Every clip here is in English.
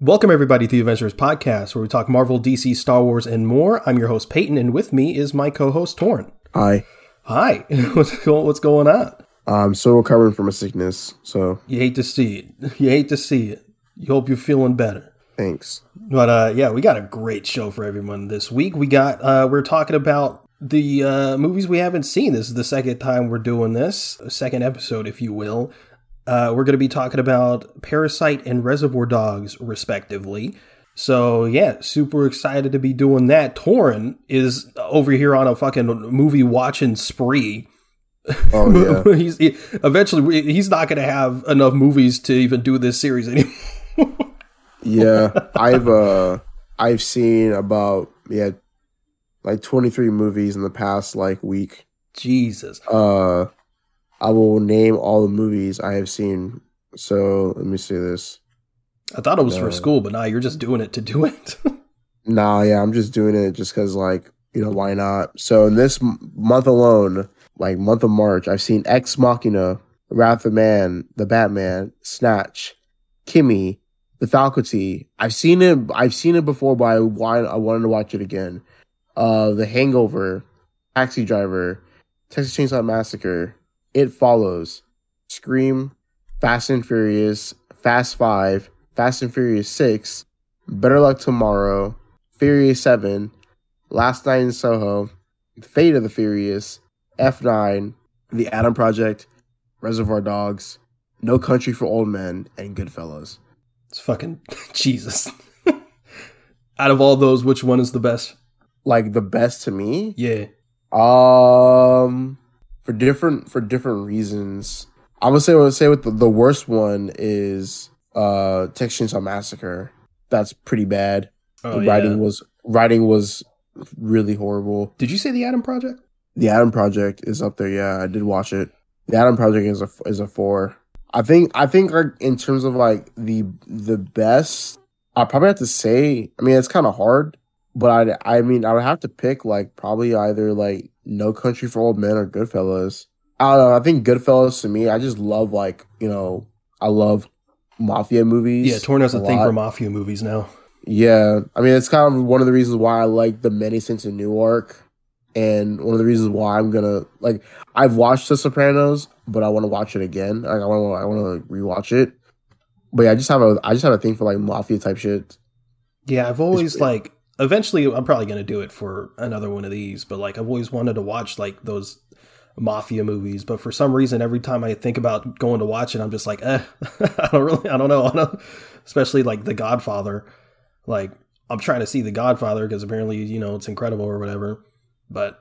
Welcome, everybody, to the Avengenerds Podcast, where we talk Marvel, DC, Star Wars, and more. I'm your host, Peyton, and with me is my co host, Tauren. Hi. Hi. what's, going, what's going on? I'm still recovering from a sickness, so You hate to see it. You hate to see it. You hope you're feeling better. thanks. But uh, yeah, we got a great show for everyone this week. We got uh, we're talking about the uh, movies we haven't seen. This is the second time we're doing this, second episode, if you will. Uh, we're going to be talking about Parasite and Reservoir Dogs, respectively. So yeah, super excited to be doing that. Tauren is over here on a fucking movie watching spree. Oh yeah. he's he, eventually he's not going to have enough movies to even do this series anymore. yeah. I've uh I've seen about yeah like 23 movies in the past like week. Jesus. Uh I will name all the movies I have seen. So let me see this. I thought it was No. for school, but now you're just doing it to do it. Nah, yeah, I'm just doing it just cuz like, you know, why not? So in this m- month alone, like month of March, I've seen Ex Machina, Wrath of Man, The Batman, Snatch, Kimi, The Faculty. I've seen it. I've seen it before, but I want. I wanted to watch it again. Uh, The Hangover, Taxi Driver, Texas Chainsaw Massacre, It Follows, Scream, Fast and Furious, Fast Five, Fast and Furious Six, Better Luck Tomorrow, Furious Seven, Last Night in Soho, Fate of the Furious, F9, The Adam Project, Reservoir Dogs, No Country for Old Men, and Goodfellas. it's fucking Jesus. Out of all those, which one is the best? Like the best to me, Yeah. um, for different for different reasons. I'm gonna say what I would say with the, the worst one is uh Texas Chainsaw Massacre. That's pretty bad. Oh, yeah. writing was writing was really horrible. Did you say the Adam Project? The Adam Project is up there. Yeah, I did watch it. The Adam Project is a is a four. I think I think like in terms of like the the best, I probably have to say. I mean, it's kind of hard, but I I mean I would have to pick like probably either like No Country for Old Men or Goodfellas. I don't know. I think Goodfellas to me, I just love like you know I love mafia movies. Yeah, Tauren has a thing lot. for mafia movies now. Yeah, I mean it's kind of one of the reasons why I like the Many Saints in Newark, and one of the reasons why I'm gonna like I've watched The Sopranos, but I want to watch it again. Like, I want to I want to rewatch it. But yeah, I just have a I just have a thing for like mafia type shit. Yeah, I've always It's- like. Eventually, I'm probably gonna do it for another one of these, but like I've always wanted to watch like those mafia movies, but for some reason, every time I think about going to watch it, I'm just like, eh, I don't really, I don't know, I don't, especially like The Godfather. Like I'm trying to see The Godfather because apparently you know it's incredible or whatever, but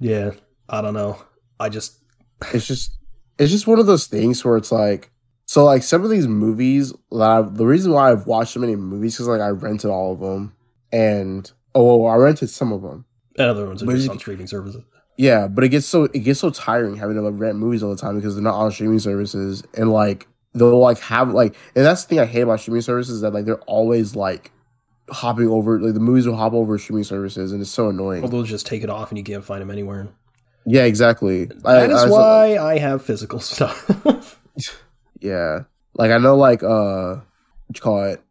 yeah, I don't know. I just It's just it's just one of those things where it's like so like some of these movies that I've, the reason why I've watched so many movies because like I rented all of them and oh well, I rented some of them. And other ones are But just on streaming services. Yeah, but it gets so it gets so tiring having to like, rent movies all the time because they're not on streaming services and like they'll like have like and that's the thing I hate about streaming services is that like they're always like hopping over like the movies will hop over streaming services and it's so annoying. Well, they'll just take it off and you can't find them anywhere. yeah, exactly. That is I- I- why I have physical stuff. yeah, like I know like uh, what you call it,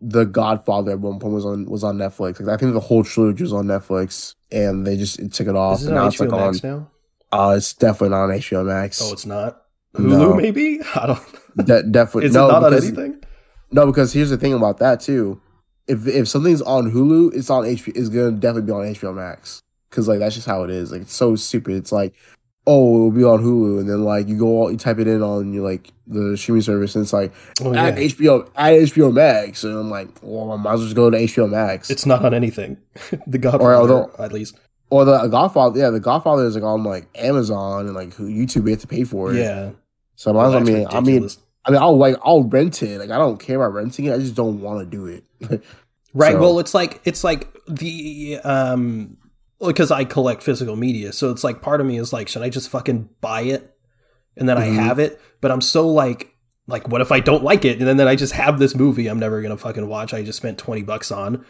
The Godfather at one point was on was on Netflix. Like I think the whole trilogy was on Netflix and they just took it off Is it and on now it's HBO like on. Max now? Uh, it's definitely not on HBO Max. Oh, it's not. Hulu, No. maybe? I don't. De- definitely Is no it not on anything? No, because here's the thing about that too. If if something's on Hulu, it's on HBO. It's gonna definitely be on HBO Max. Cause like that's just how it is. Like it's so stupid. It's like, oh, it'll be on Hulu, and then like you go, all, you type it in on your like the streaming service, and it's like Oh, add yeah. HBO, add HBO Max, and I'm like, well, I might as well just go to HBO Max. It's not on anything. the Godfather, although- at least. or the Godfather. Yeah, the Godfather is like on like Amazon and like YouTube. You have to pay for it. Yeah. So I well. I mean, I mean. I mean, I'll like I'll rent it. Like I don't care about renting it. I just don't want to do it. Right. So- Well, it's like it's like the um because I collect physical media, so it's like part of me is like, should I just fucking buy it and then Mhm. I have it? But I'm so like like what if I don't like it and then, then I just have this movie I'm never gonna fucking watch I just spent twenty bucks on.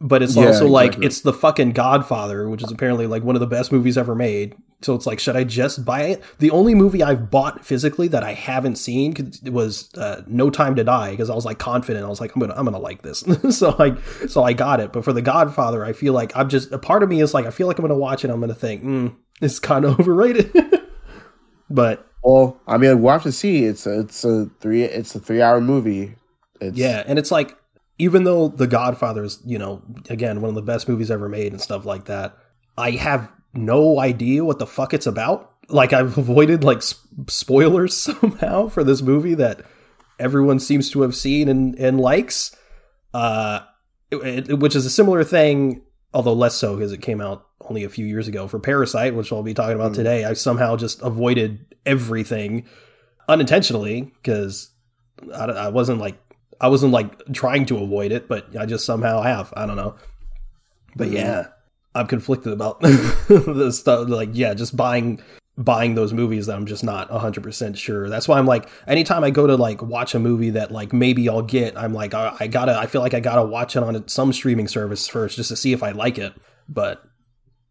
But it's Yeah, also like exactly. it's the fucking Godfather, which is apparently like one of the best movies ever made. So it's like, should I just buy it? The only movie I've bought physically that I haven't seen was uh, No Time to Die because I was like confident. I was like, I'm gonna, I'm gonna like this. so like, so I got it. But for the Godfather, I feel like I'm just a part of me is like, I feel like I'm gonna watch it. I'm gonna think, mm, it's kind of overrated. but Well, I mean, we'll have to see. It's a, it's a three it's a three hour movie. It's, Yeah, and it's like even though The Godfather is, you know, again one of the best movies ever made and stuff like that, I have no idea what the fuck it's about. Like I've avoided like sp- spoilers somehow for this movie that everyone seems to have seen and, and likes, uh, it- it- which is a similar thing, although less so because it came out only a few years ago for Parasite, which I'll be talking about Mm. today. I somehow just avoided everything unintentionally because I, I wasn't like I wasn't like trying to avoid it, but I just somehow have. I don't know. But Mhm. yeah, I'm conflicted about the stuff. Like, yeah, just buying buying those movies that I'm just not 100% sure. That's why I'm like, anytime I go to like watch a movie that like maybe I'll get, I'm like, I, I gotta, I feel like I gotta watch it on some streaming service first just to see if I like it. But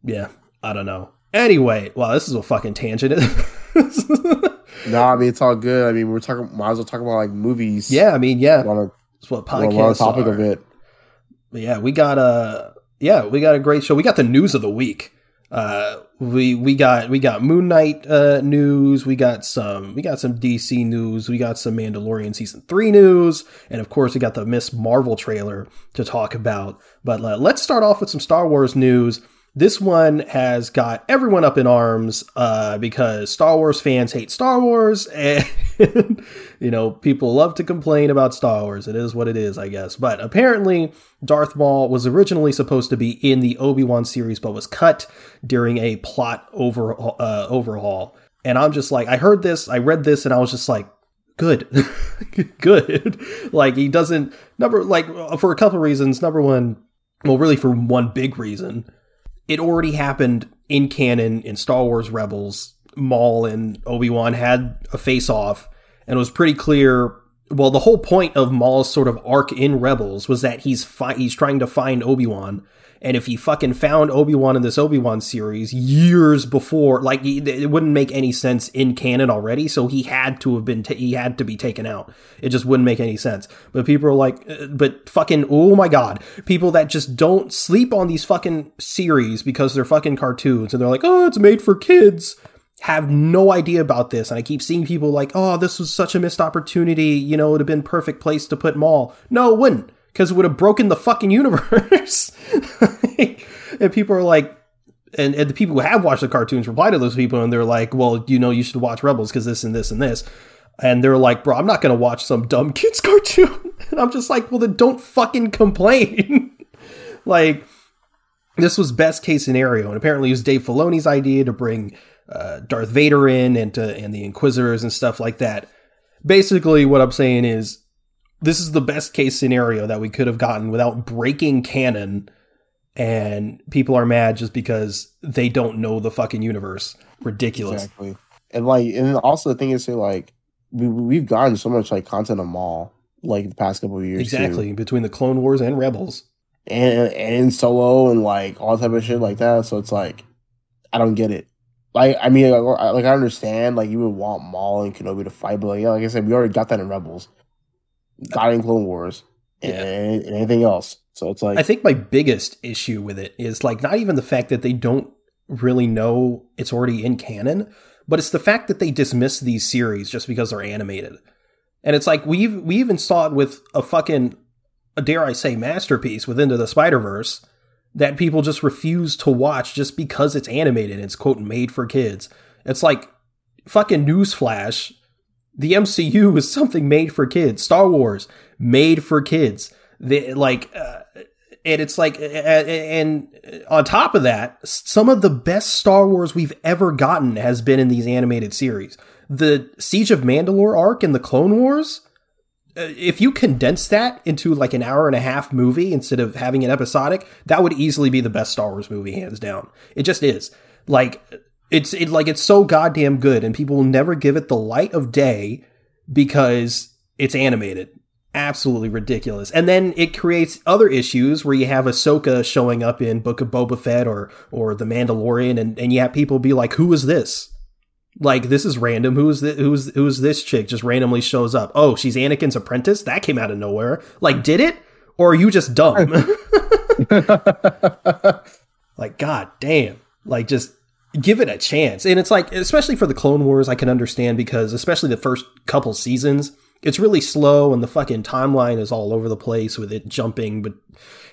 yeah, I don't know. Anyway, wow, this is a fucking tangent. No, I mean it's all good. I mean we're talking. Might as well talk about like movies. yeah, I mean, yeah, On a, that's what on a topic are. of it. But yeah, we got a yeah, we got a great show. We got the news of the week. Uh, we we got we got Moon Knight uh, news. We got some we got some DC news. We got some Mandalorian season three news, and of course we got the Ms. Marvel trailer to talk about. But uh, let's start off with some Star Wars news. This one has got everyone up in arms uh, because Star Wars fans hate Star Wars, and you know people love to complain about Star Wars. It is what it is, I guess. But apparently, Darth Maul was originally supposed to be in the Obi Wan series, but was cut during a plot over uh, overhaul. And I'm just like, I heard this, I read this, and I was just like, good, good. like he doesn't number like for a couple reasons. Number one, well, really for one big reason, it already happened in canon in Star Wars Rebels. Maul and Obi Wan had a face off, and it was pretty clear. Well, the whole point of Maul's sort of arc in Rebels was that he's fi- he's trying to find Obi Wan, and if he fucking found Obi Wan in this Obi Wan series years before, like it wouldn't make any sense in canon already. So he had to have been ta- he had to be taken out. It just wouldn't make any sense. But people are like, uh, but fucking oh my god, people that just don't sleep on these fucking series because they're fucking cartoons, and they're like, oh, it's made for kids have no idea about this. And I keep seeing people like, oh, this was such a missed opportunity. You know, it would have been perfect place to put Maul. No, it wouldn't, because it would have broken the fucking universe. and people are like, and, and the people who have watched the cartoons reply to those people and they're like, well, you know, you should watch Rebels because this and this and this. And they're like, bro, I'm not going to watch some dumb kids cartoon. And I'm just like, well, then don't fucking complain. like, this was best case scenario. And apparently it was Dave Filoni's idea to bring uh, Darth Vader in and to, and the Inquisitors and stuff like that. Basically, what I'm saying is this is the best case scenario that we could have gotten without breaking canon, and people are mad just because they don't know the fucking universe. Ridiculous. Exactly. And like, and also the thing is, too, like, we we've gotten so much like content on Maul like the past couple of years. too. Exactly. Between the Clone Wars and Rebels. and and solo and like all type of shit like that. So it's like, I don't get it. Like, I mean, like, I- like I understand, like you would want Maul and Kenobi to fight, but like, yeah, like I said, we already got that in Rebels, it in Clone Wars, and, Yeah. and anything else. So it's like, I think my biggest issue with it is like not even the fact that they don't really know it's already in canon, but it's the fact that they dismiss these series just because they're animated. And it's like we we even saw it with a fucking dare I say masterpiece with Into the Spider Verse that people just refuse to watch just because it's animated. and It's quote made for kids. It's like fucking newsflash. The MCU is something made for kids. Star Wars made for kids. They like. Uh, and it's like and on top of that some of the best star wars we've ever gotten has been in these animated series the siege of mandalore arc and the clone wars uh, if you condense that into like an hour and a half movie instead of having it episodic that would easily be the best star wars movie hands down it just is like it's it like it's so goddamn good and people will never give it the light of day because it's animated absolutely ridiculous. And then it creates other issues where you have Ahsoka showing up in Book of Boba Fett or or The Mandalorian, and, and you have people be like, "Who is this?" Like this is random. Who's this, who's who's this chick? Just randomly shows up. Oh, she's Anakin's apprentice. That came out of nowhere. Like, did it? Or are you just dumb? like, god damn. Like, just give it a chance. And it's like, especially for the Clone Wars, I can understand because especially the first couple seasons, it's really slow and the fucking timeline is all over the place with it jumping but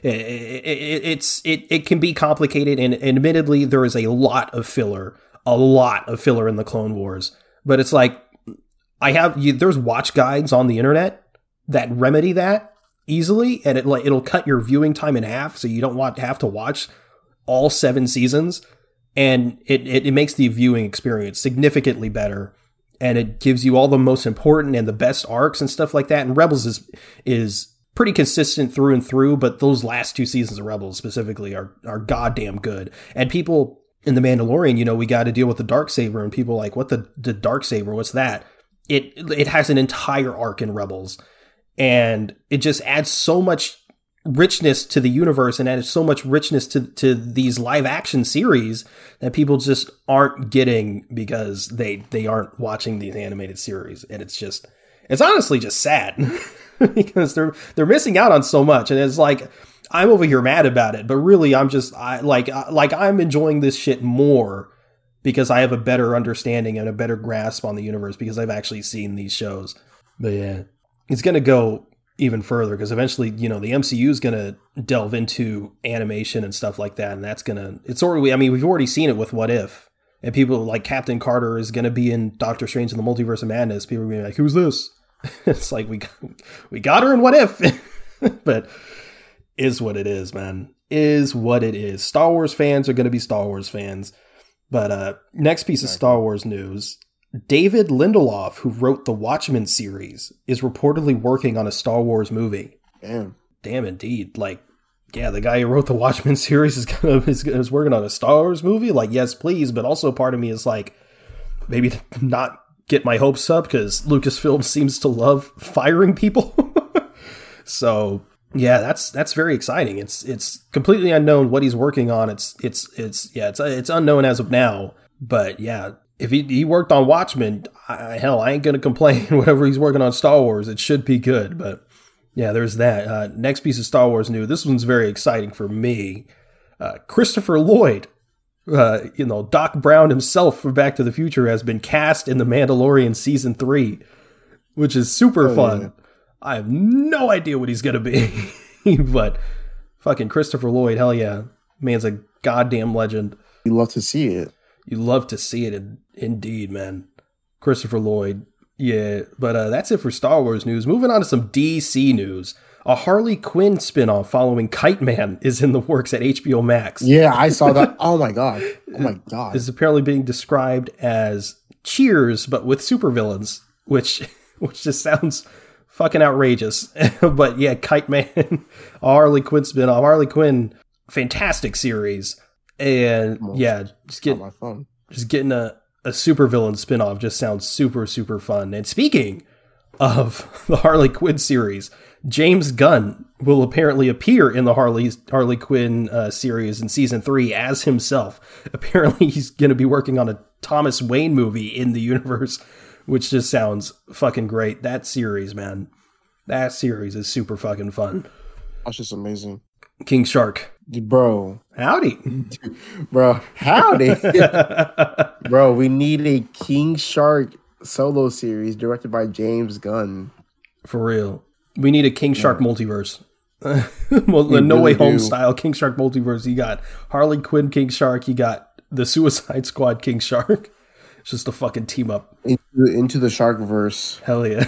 it, it, it's it, it can be complicated and, and admittedly there is a lot of filler a lot of filler in the clone wars but it's like i have you, there's watch guides on the internet that remedy that easily and it like it'll cut your viewing time in half so you don't want have to watch all seven seasons and it, it, it makes the viewing experience significantly better and it gives you all the most important and the best arcs and stuff like that. And Rebels is is pretty consistent through and through, but those last two seasons of Rebels specifically are are goddamn good. And people in the Mandalorian, you know, we got to deal with the dark saber, and people like, what the the dark saber? What's that? It it has an entire arc in Rebels, and it just adds so much richness to the universe and added so much richness to, to these live action series that people just aren't getting because they they aren't watching these animated series. And it's just it's honestly just sad because they're they're missing out on so much. And it's like I'm over here mad about it but really I'm just I like I, like I'm enjoying this shit more because I have a better understanding and a better grasp on the universe because I've actually seen these shows. But yeah. It's going to go even further because eventually, you know, the MCU is going to delve into animation and stuff like that, and that's going to it's already. I mean, we've already seen it with What If, and people like Captain Carter is going to be in Doctor Strange in the Multiverse of Madness. People are being like, "Who's this?" it's like we we got her in What If, but is what it is, man. Is what it is. Star Wars fans are going to be Star Wars fans. But uh, next piece of Star Wars news David Lindelof, who wrote the Watchmen series, is reportedly working on a Star Wars movie. Damn. Damn, indeed. Like, yeah, the guy who wrote the Watchmen series is gonna is, is working on a Star Wars movie. Like, yes, please. But also, part of me is like, maybe not get my hopes up because Lucasfilm seems to love firing people. so yeah, that's that's very exciting. It's it's completely unknown what he's working on. It's it's it's yeah, it's it's unknown as of now. But yeah, if he, he worked on Watchmen, I, hell, I ain't gonna complain. Whatever he's working on Star Wars, it should be good. But yeah, there's that. Uh, next piece of Star Wars news. This one's very exciting for me. Uh, Christopher Lloyd, uh, you know Doc Brown himself from Back to the Future, has been cast in The Mandalorian season three, which is super oh, fun. Yeah. I have no idea what he's gonna be, but fucking Christopher Lloyd, hell yeah, man's a goddamn legend. You love to see it. You love to see it, in, indeed, man. Christopher Lloyd. Yeah, but uh, that's it for Star Wars news. Moving on to some DC news. A Harley Quinn spinoff following Kite Man is in the works at HBO Max. Yeah, I saw that. oh my god. Oh my god. Is apparently being described as Cheers, but with supervillains, which which just sounds fucking outrageous. but yeah, Kite Man, a Harley Quinn spinoff. Harley Quinn, fantastic series and Almost yeah, just get my phone. Just getting a a super villain spinoff just sounds super super fun. And speaking of the Harley Quinn series, James Gunn will apparently appear in the Harley Harley Quinn uh, series in season three as himself. Apparently, he's going to be working on a Thomas Wayne movie in the universe, which just sounds fucking great. That series, man, that series is super fucking fun. That's just amazing. King Shark. Bro. Howdy. Bro, howdy. Bro, we need a King Shark solo series directed by James Gunn. For real. We need a King Shark yeah. multiverse. well, the No really Way Home style King Shark multiverse. You got Harley Quinn King Shark. You got the Suicide Squad King Shark. It's just a fucking team up. Into, into the Shark verse. Hell yeah.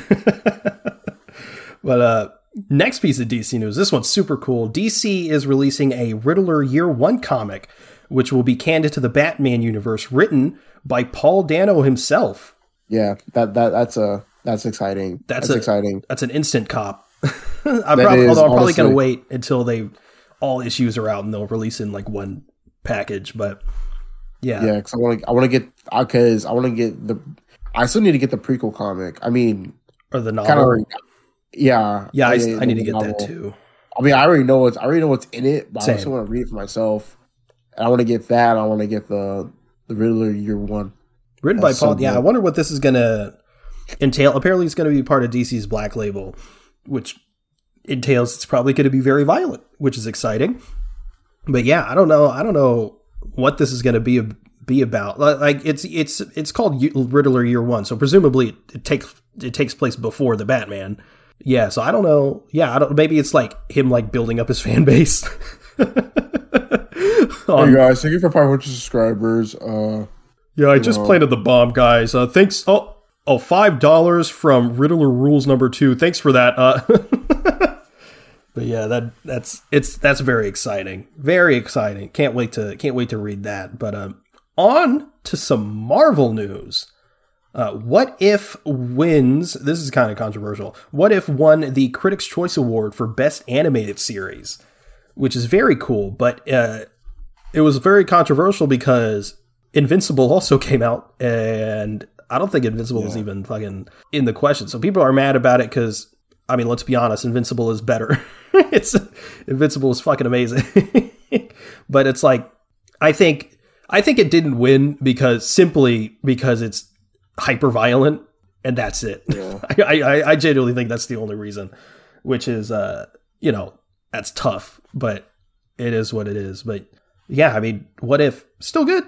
but uh Next piece of DC news. This one's super cool. DC is releasing a Riddler Year One comic, which will be candid to the Batman universe, written by Paul Dano himself. Yeah, that that that's a that's exciting. That's, that's a, exciting. That's an instant cop. I'm probably, is, although I'm probably gonna wait until they all issues are out and they'll release in like one package. But yeah, yeah, because I want to I want to get uh, because I want to get the I still need to get the prequel comic. I mean, or the novel. Kinda, Yeah, Yeah, I, yeah, I need to get that too. I mean, I already know what's I already know what's in it, but I also want to read it for myself. And I want to get that. I want to get the the Riddler year one. Written That's by Paul. so yeah, I wonder what this is going to entail. Apparently, it's going to be part of DC's Black Label, which entails it's probably going to be very violent, which is exciting. But yeah, I don't know. I don't know what this is going to be be about. Like it's it's it's called Riddler Year One, so presumably it, it takes it takes place before the Batman. Yeah, so I don't know. Yeah, I don't. Maybe it's like him like building up his fan base. On- Hey guys, thank you for 500 subscribers. Uh, Yeah, I just know. planted the bomb, guys. Uh, thanks. Oh, oh, five dollars from Riddler Rules number two. Thanks for that. Uh, but yeah, that that's it's that's very exciting. Very exciting. Can't wait to can't wait to read that. But um, on to some Marvel news. Uh, what if wins? This is kind of controversial. What if won the Critics' Choice Award for Best Animated Series, which is very cool. But uh, it was very controversial because Invincible also came out, and I don't think Invincible was Yeah. even fucking in the question. So people are mad about it because, I mean, let's be honest, Invincible is better. it's Invincible is fucking amazing, but it's like I think I think it didn't win because simply because it's hyper violent, and that's it. Yeah. I, I I genuinely think that's the only reason, which is uh you know that's tough, but it is what it is. But yeah, I mean, what if still good?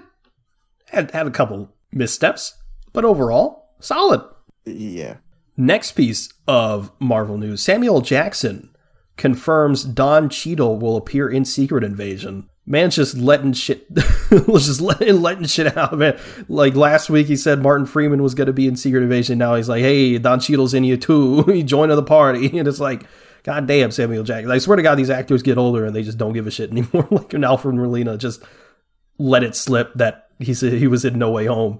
Had had a couple missteps, but overall solid. yeah. Next piece of Marvel news: Samuel Jackson confirms Don Cheadle will appear in Secret Invasion. Man's just letting shit, just letting, letting shit out, man. Like last week, he said Martin Freeman was going to be in Secret Invasion. Now he's like, hey, Don Cheadle's in you too. he joined the party, and it's like, god damn, Samuel Jackson. I swear to God, these actors get older and they just don't give a shit anymore. like an Alfred Molina just let it slip that he said he was in No Way Home.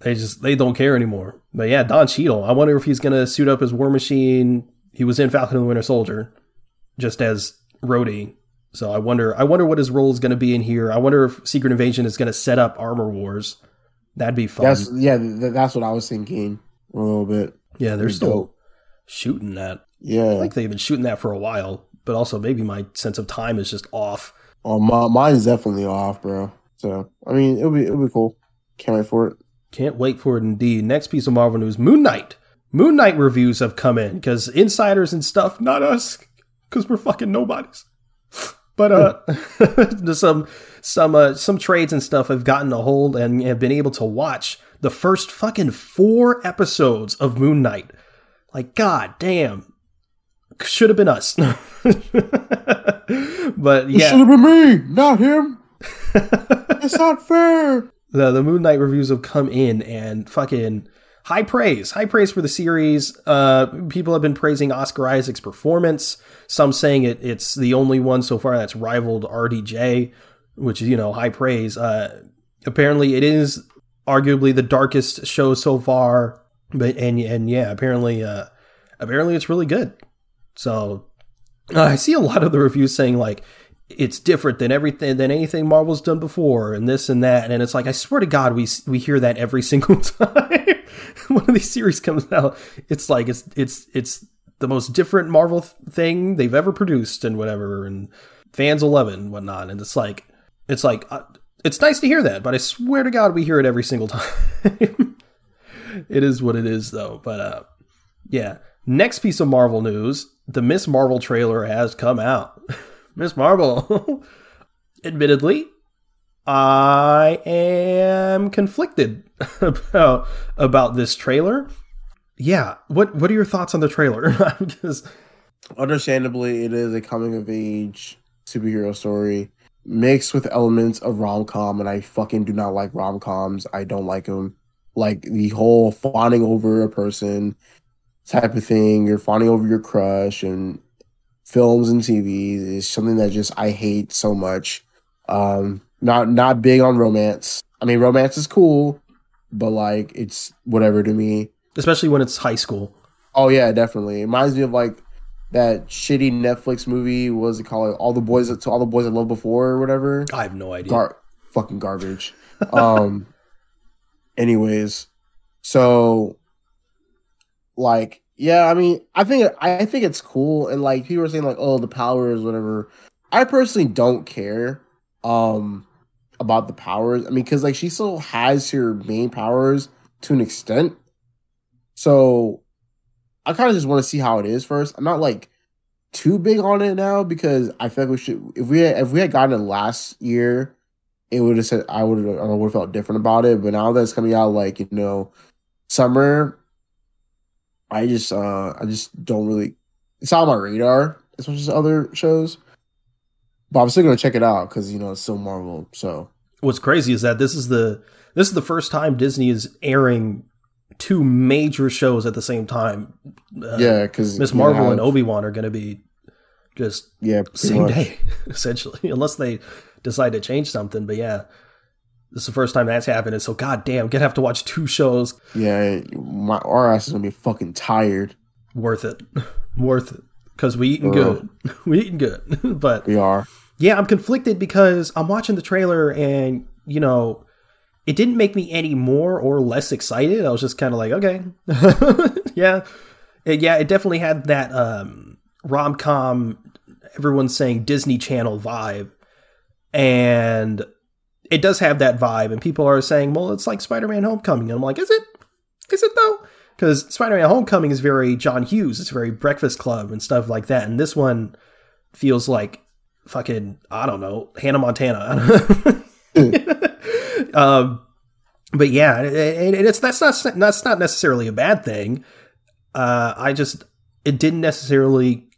They just they don't care anymore. But yeah, Don Cheadle. I wonder if he's gonna suit up as War Machine. He was in Falcon and the Winter Soldier, just as Rhodey. So I wonder I wonder what his role is gonna be in here. I wonder if Secret Invasion is gonna set up Armor Wars. That'd be fun. That's yeah. Th- that's what I was thinking a little bit. yeah, they're still dope. shooting that. Yeah, I think they've been shooting that for a while. But also maybe my sense of time is just off. Oh, my, mine's definitely off, bro. So I mean, it'll be it'll be cool. Can't wait for it. Can't wait for it indeed. Next piece of Marvel news Moon Knight. Moon Knight reviews have come in because insiders and stuff, not us, because we're fucking nobodies. But uh, some some uh, some trades and stuff have gotten a hold and have been able to watch the first fucking four episodes of Moon Knight. Like, god damn, should have been us. but yeah, should have been me, not him. it's not fair. the the Moon Knight reviews have come in and fucking high praise, high praise for the series. Uh, people have been praising Oscar Isaac's performance. Some saying it it's the only one so far that's rivaled RDJ, which is you know high praise. Uh, apparently, it is arguably the darkest show so far, but and and yeah, apparently, uh, apparently it's really good. So uh, I see a lot of the reviews saying like it's different than everything than anything Marvel's done before, and this and that. And it's like I swear to God, we we hear that every single time one of these series comes out. It's like it's it's it's the most different Marvel thing they've ever produced, and whatever. And fans will love it and whatnot. And it's like it's like uh, it's nice to hear that, but I swear to God, we hear it every single time. it is what it is, though. But uh, yeah. Next piece of Marvel news: the Ms. Marvel trailer has come out. Ms. Marvel. Admittedly, I am conflicted about, about this trailer. Yeah, what what are your thoughts on the trailer? Because Understandably, it is a coming of age superhero story mixed with elements of rom com, and I fucking do not like rom coms. I don't like them. Like the whole fawning over a person type of thing. You're fawning over your crush and films and TV is something that just I hate so much. Um, not not big on romance. I mean, romance is cool, but like it's whatever to me. especially when it's high school. Oh yeah, definitely. It reminds me of like that shitty Netflix movie. What was it called? All the boys to all the boys I loved before or whatever. I have no idea. Gar- fucking garbage. um. Anyways, so like Yeah, I mean, I think I think it's cool, and like people are saying, like, oh, the powers, whatever. I personally don't care um about the powers. I mean, because like she still has her main powers to an extent, so I kind of just want to see how it is first. I'm not like too big on it now because I feel like we should. If we had, if we had gotten it last year, it would have said I would have I would have felt different about it. But now that it's coming out, like you know, summer I just uh I just don't really it's not on my radar as much as other shows. But I'm still gonna check it out because you know it's still Marvel. So what's crazy is that this is the this is the first time Disney is airing two major shows at the same time. Uh, yeah, because Ms. Marvel and Obi Wan are going to be just yeah same much. day essentially, unless they decide to change something. But yeah, this is the first time that's happened, and so goddamn, gonna have to watch two shows. Yeah, my our ass is gonna be fucking tired. Worth it, worth it, because we eating good. we eating good, but we are. Yeah, I'm conflicted because I'm watching the trailer, and you know, it didn't make me any more or less excited. I was just kind of like, okay, yeah, it, yeah. It definitely had that um, rom com. Everyone's saying Disney Channel vibe, and it does have that vibe, and people are saying, "Well, it's like Spider-Man: Homecoming." And I'm like, "Is it? Is it though?" Because Spider-Man: Homecoming is very John Hughes. It's very Breakfast Club and stuff like that, and this one feels like fucking I don't know Hannah Montana. um, but yeah, it, it, it's that's not that's not necessarily a bad thing. Uh, I just it didn't necessarily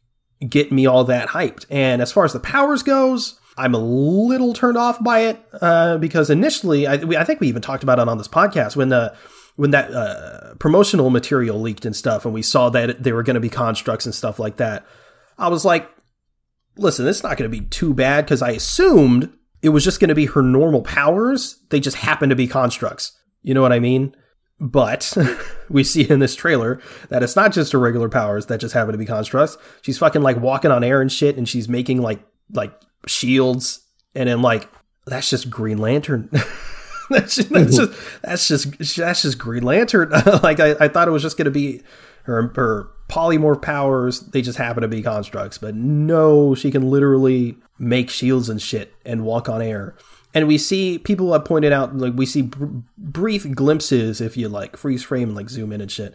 get me all that hyped. And as far as the powers goes, I'm a little turned off by it uh, because initially, I, we, I, think we even talked about it on this podcast when the when that uh, promotional material leaked and stuff, and we saw that they were going to be constructs and stuff like that. I was like, listen, it's not going to be too bad because I assumed it was just going to be her normal powers. They just happen to be constructs. You know what I mean? But we see in this trailer that it's not just her regular powers that just happen to be constructs. She's fucking like walking on air and shit, and she's making like like shields, and then like that's just Green Lantern. that's, just, that's just that's just that's just Green Lantern. like I, I thought it was just gonna be her her polymorph powers. They just happen to be constructs, but no, she can literally make shields and shit and walk on air. And we see people have pointed out like we see br- brief glimpses if you like freeze frame and like zoom in and shit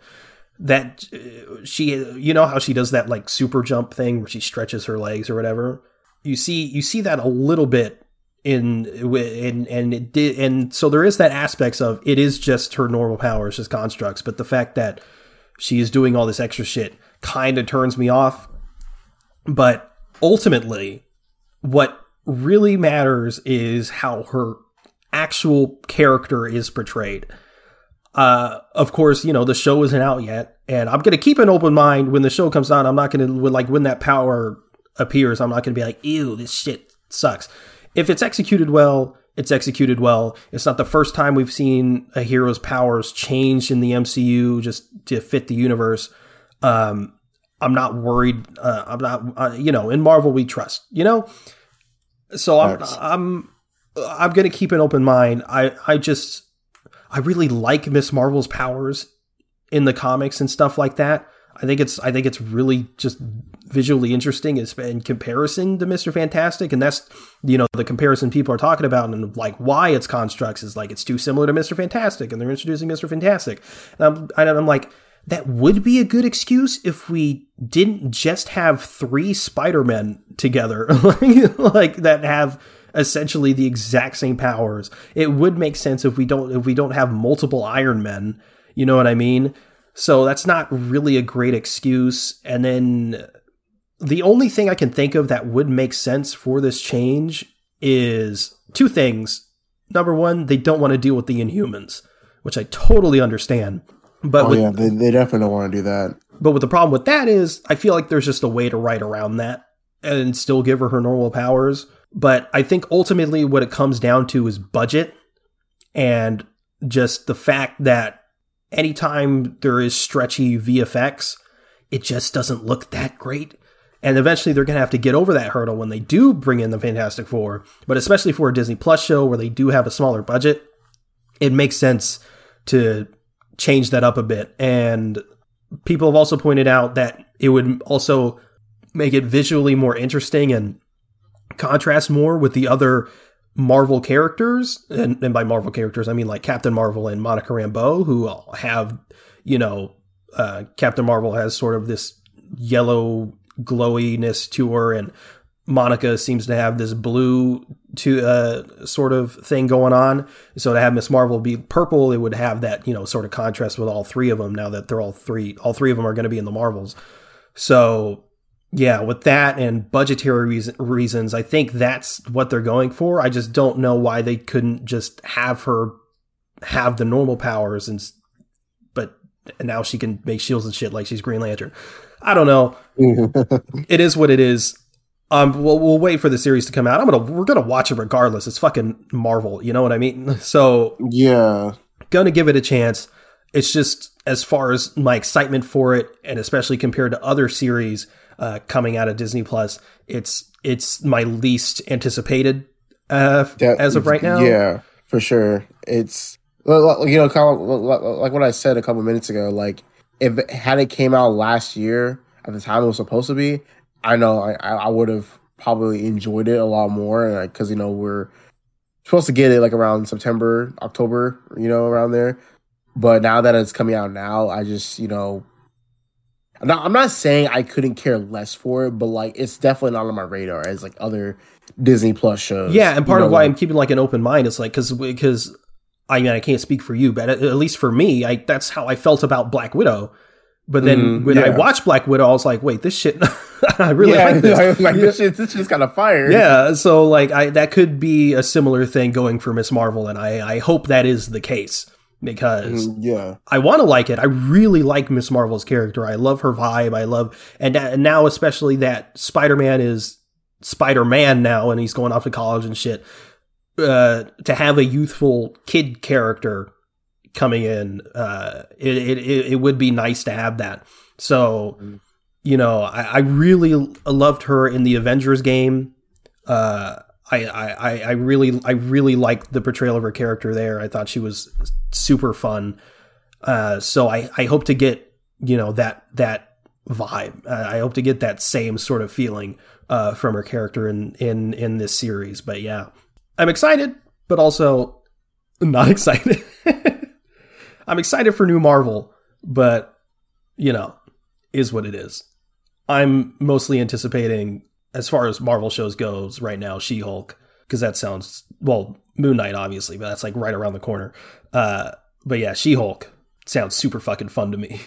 that uh, she you know how she does that like super jump thing where she stretches her legs or whatever you see you see that a little bit in in and it did and so there is that aspects of it is just her normal powers just constructs but the fact that she is doing all this extra shit kind of turns me off but ultimately what really matters is how her actual character is portrayed uh, of course, you know, the show isn't out yet, and I'm going to keep an open mind when the show comes out. I'm not going to, like, when that power appears, I'm not going to be like, ew, this shit sucks. If it's executed well, it's executed well. It's not the first time we've seen a hero's powers changed in the MCU just to fit the universe. Um, I'm not worried. Uh, I'm not, uh, you know, in Marvel we trust, you know. So I'm, I'm, I'm going to keep an open mind. I, I just, I really like Ms. Marvel's powers in the comics and stuff like that. I think it's I think it's really just visually interesting in comparison to Mister Fantastic, and that's you know the comparison people are talking about and like why it's constructs is like it's too similar to Mister Fantastic, and they're introducing Mister Fantastic, um, and I'm, I'm like that would be a good excuse if we didn't just have three Spider Men together, like that have essentially the exact same powers. It would make sense if we don't if we don't have multiple Iron Men. You know what I mean? So that's not really a great excuse. And then the only thing I can think of that would make sense for this change is two things. Number one, they don't want to deal with the Inhumans, which I totally understand. But oh, with, yeah, they, they definitely don't want to do that. But with the problem with that is, I feel like there's just a way to write around that and still give her her normal powers. But I think ultimately what it comes down to is budget and just the fact that anytime there is stretchy VFX, it just doesn't look that great. And eventually they're going to have to get over that hurdle when they do bring in the Fantastic Four. But especially for a Disney Plus show where they do have a smaller budget, it makes sense to change that up a bit. And people have also pointed out that it would also make it visually more interesting and contrast more with the other Marvel characters, and, and by Marvel characters I mean like Captain Marvel and Monica Rambeau, who have you know uh, Captain Marvel has sort of this yellow glowiness to her, and Monica seems to have this blue to uh, sort of thing going on. So to have Ms. Marvel be purple, it would have that you know sort of contrast with all three of them. Now that they're all three, all three of them are going to be in the Marvels. So yeah, with that and budgetary reason, reasons, I think that's what they're going for. I just don't know why they couldn't just have her have the normal powers and but now she can make shields and shit like she's Green Lantern. I don't know. it is what it is. Um, we'll, we'll wait for the series to come out. I'm gonna we're gonna watch it regardless. It's fucking Marvel, you know what I mean? So yeah, gonna give it a chance. It's just as far as my excitement for it, and especially compared to other series uh, coming out of Disney Plus, it's it's my least anticipated uh, that, as of right now. Yeah, for sure. It's you know, kind of like what I said a couple minutes ago. Like if had it came out last year at the time it was supposed to be, I know I I would have probably enjoyed it a lot more because you know we're supposed to get it like around September, October, you know, around there. But now that it's coming out now, I just you know I'm I'm not saying I couldn't care less for it, but like it's definitely not on my radar as like other Disney Plus shows. Yeah, and part you know, of why like, I'm keeping like an open mind is like because because I mean I can't speak for you, but at, at, least for me, I that's how I felt about Black Widow. But then mm, when yeah. I watched Black Widow, I was like, wait, this shit, I really yeah, like this. like this shit, this shit's kind of fire. Yeah, so like I that could be a similar thing going for Ms. Marvel, and I I hope that is the case because mm, yeah, I want to like it. I really like Ms. Marvel's character. I love her vibe. I love and, and now especially that Spider Man is Spider Man now, and he's going off to college and shit. Uh, to have a youthful kid character coming in, uh, it, it it would be nice to have that. So, mm. you know, I, I really loved her in the Avengers game. Uh, I, I, I really I really liked the portrayal of her character there. I thought she was super fun. Uh, so I, I hope to get you know that that vibe. Uh, I hope to get that same sort of feeling uh, from her character in in in this series. But yeah, I'm excited, but also not excited. I'm excited for new Marvel, but you know, is what it is. I'm mostly anticipating as far as Marvel shows goes right now, She Hulk, because that sounds well, Moon Knight obviously, but that's like right around the corner. Uh, but yeah, She Hulk sounds super fucking fun to me.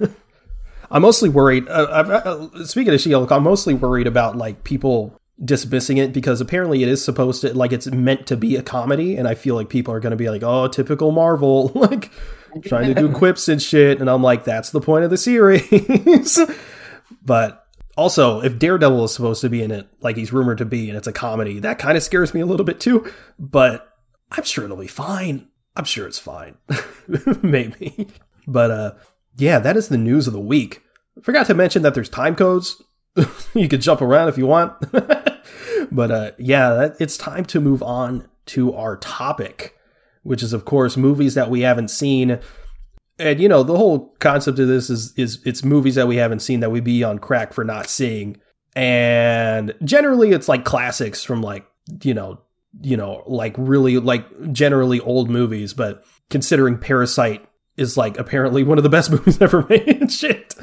I'm mostly worried. Uh, uh, speaking of She Hulk, I'm mostly worried about like people dismissing it because apparently it is supposed to like it's meant to be a comedy, and I feel like people are going to be like, "Oh, typical Marvel," like trying to do quips and shit, and I'm like, "That's the point of the series." but also, if Daredevil is supposed to be in it, like he's rumored to be, and it's a comedy, that kind of scares me a little bit too. But I'm sure it'll be fine. I'm sure it's fine. Maybe. But uh yeah, that is the news of the week. Forgot to mention that there's time codes. you can jump around if you want. but uh yeah, that, it's time to move on to our topic, which is of course movies that we haven't seen and you know the whole concept of this is is it's movies that we haven't seen that we be on crack for not seeing. And generally it's like classics from like you know you know like really like generally old movies. But considering parasite is like apparently one of the best movies ever made and shit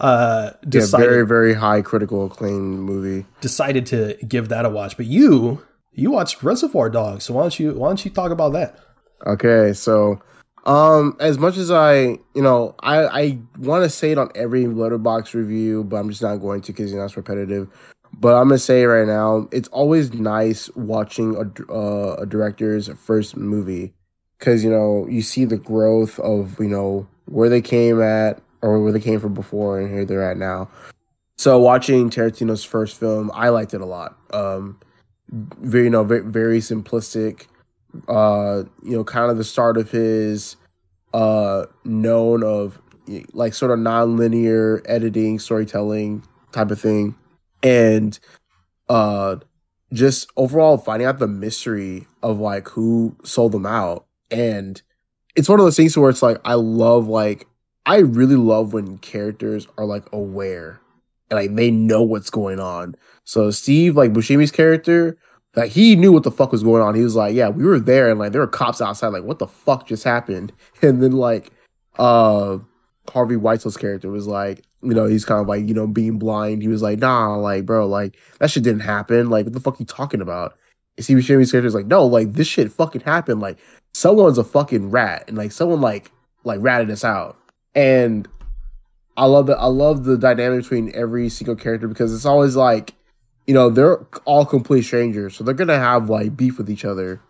uh decided, yeah, very very high critical acclaim movie. Decided to give that a watch. But you you watched reservoir dogs. So why don't you why don't you talk about that? Okay so um, as much as I, you know, I I want to say it on every Letterboxd review, but I'm just not going to because you know it's repetitive. But I'm gonna say right now, it's always nice watching a uh, a director's first movie because you know you see the growth of you know where they came at or where they came from before and here they're at now. So watching Tarantino's first film, I liked it a lot. Um, very you know very, very simplistic uh, you know, kind of the start of his uh known of like sort of non-linear editing, storytelling type of thing. And uh just overall finding out the mystery of like who sold them out. And it's one of those things where it's like I love like I really love when characters are like aware and like they know what's going on. So Steve, like Buscemi's character, like he knew what the fuck was going on. He was like, "Yeah, we were there, and like there were cops outside. Like, what the fuck just happened?" And then like, uh, Harvey Keitel's character was like, you know, he's kind of like, you know, being blind. He was like, "Nah, like, bro, like that shit didn't happen. Like, what the fuck you talking about?" And Steve character is like, "No, like this shit fucking happened. Like, someone's a fucking rat, and like someone like like ratted us out." And I love the I love the dynamic between every single character because it's always like, you know, they're all complete strangers, so they're gonna have like beef with each other.